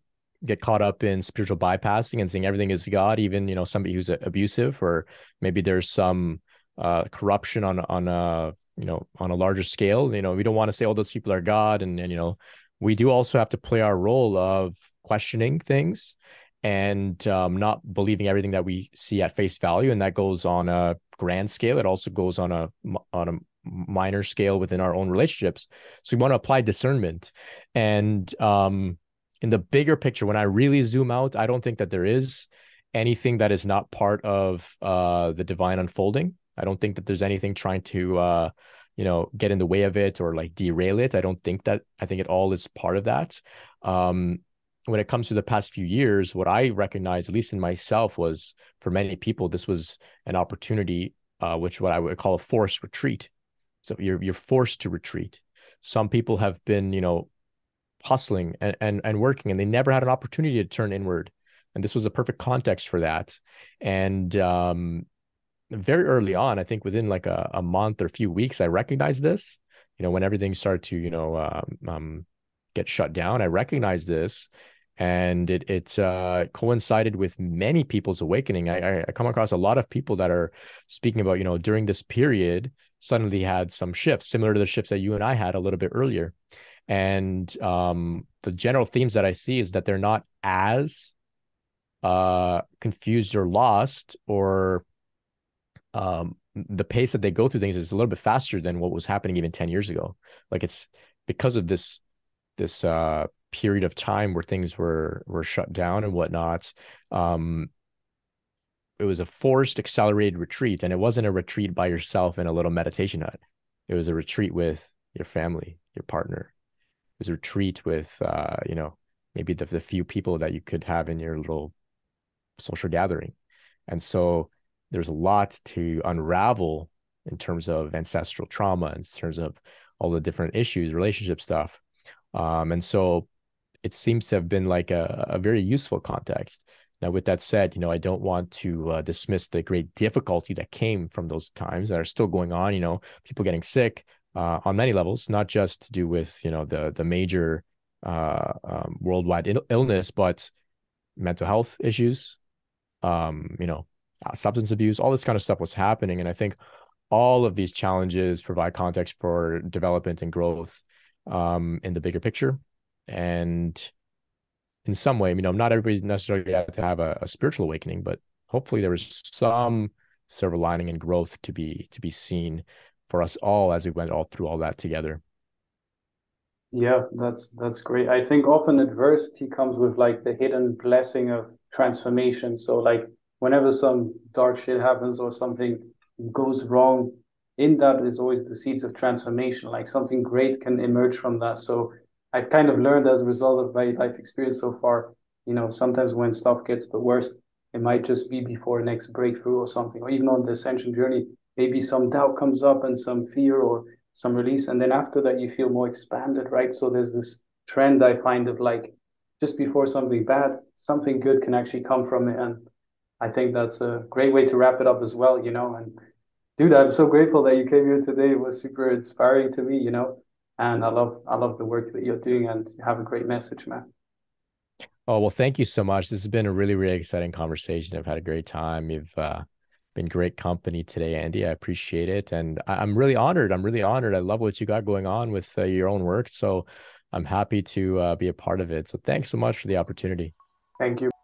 get caught up in spiritual bypassing and saying everything is God, even you know somebody who's abusive or maybe there's some uh, corruption on on a you know on a larger scale. You know, we don't want to say all oh, those people are God, and and you know we do also have to play our role of questioning things and um, not believing everything that we see at face value, and that goes on a grand scale. It also goes on a on a minor scale within our own relationships. So we want to apply discernment. And um, in the bigger picture, when I really zoom out, I don't think that there is anything that is not part of uh, the divine unfolding. I don't think that there's anything trying to, uh, you know, get in the way of it or like derail it. I don't think that. I think it all is part of that. Um, when it comes to the past few years, what I recognized, at least in myself, was for many people, this was an opportunity, uh, which what I would call a forced retreat. So you're you're forced to retreat. Some people have been, you know, hustling and, and and working, and they never had an opportunity to turn inward. And this was a perfect context for that. And um, very early on, I think within like a, a month or a few weeks, I recognized this. You know, when everything started to, you know, um, um, get shut down, I recognized this and it it uh, coincided with many people's awakening. I, I come across a lot of people that are speaking about you know during this period suddenly had some shifts similar to the shifts that you and I had a little bit earlier, and um, the general themes that I see is that they're not as uh, confused or lost or um, the pace that they go through things is a little bit faster than what was happening even 10 years ago like it's because of this this uh period of time where things were were shut down and whatnot um it was a forced accelerated retreat and it wasn't a retreat by yourself in a little meditation hut. It was a retreat with your family your partner. It was a retreat with uh you know maybe the, the few people that you could have in your little social gathering. And so there's a lot to unravel in terms of ancestral trauma in terms of all the different issues relationship stuff. Um, and so it seems to have been like a, a very useful context. Now, with that said, you know, I don't want to uh, dismiss the great difficulty that came from those times that are still going on. You know, people getting sick uh, on many levels, not just to do with you know the the major uh, um, worldwide il- illness, but mental health issues. Um, you know, uh, substance abuse, all this kind of stuff was happening, and I think all of these challenges provide context for development and growth um, in the bigger picture and in some way, you know, not everybody necessarily had to have a, a spiritual awakening, but hopefully there was some silver lining and growth to be to be seen for us all as we went all through all that together. Yeah, that's that's great. I think often adversity comes with like the hidden blessing of transformation. So like whenever some dark shit happens or something goes wrong, in that is always the seeds of transformation. Like something great can emerge from that. So I've kind of learned as a result of my life experience so far, you know, sometimes when stuff gets the worst, it might just be before next breakthrough or something, or even on the ascension journey, maybe some doubt comes up and some fear or some release. And then after that, you feel more expanded, right? So there's this trend I find of like just before something bad, something good can actually come from it. And I think that's a great way to wrap it up as well, you know. And dude, I'm so grateful that you came here today. It was super inspiring to me, you know and I love I love the work that you're doing and you have a great message, man. Oh well, thank you so much. This has been a really really exciting conversation. I've had a great time. You've uh, been great company today, Andy. I appreciate it, and I- am really honored. I'm really honored. I love what you got going on with uh, your own work, so I'm happy to uh, be a part of it. So thanks so much for the opportunity. Thank you.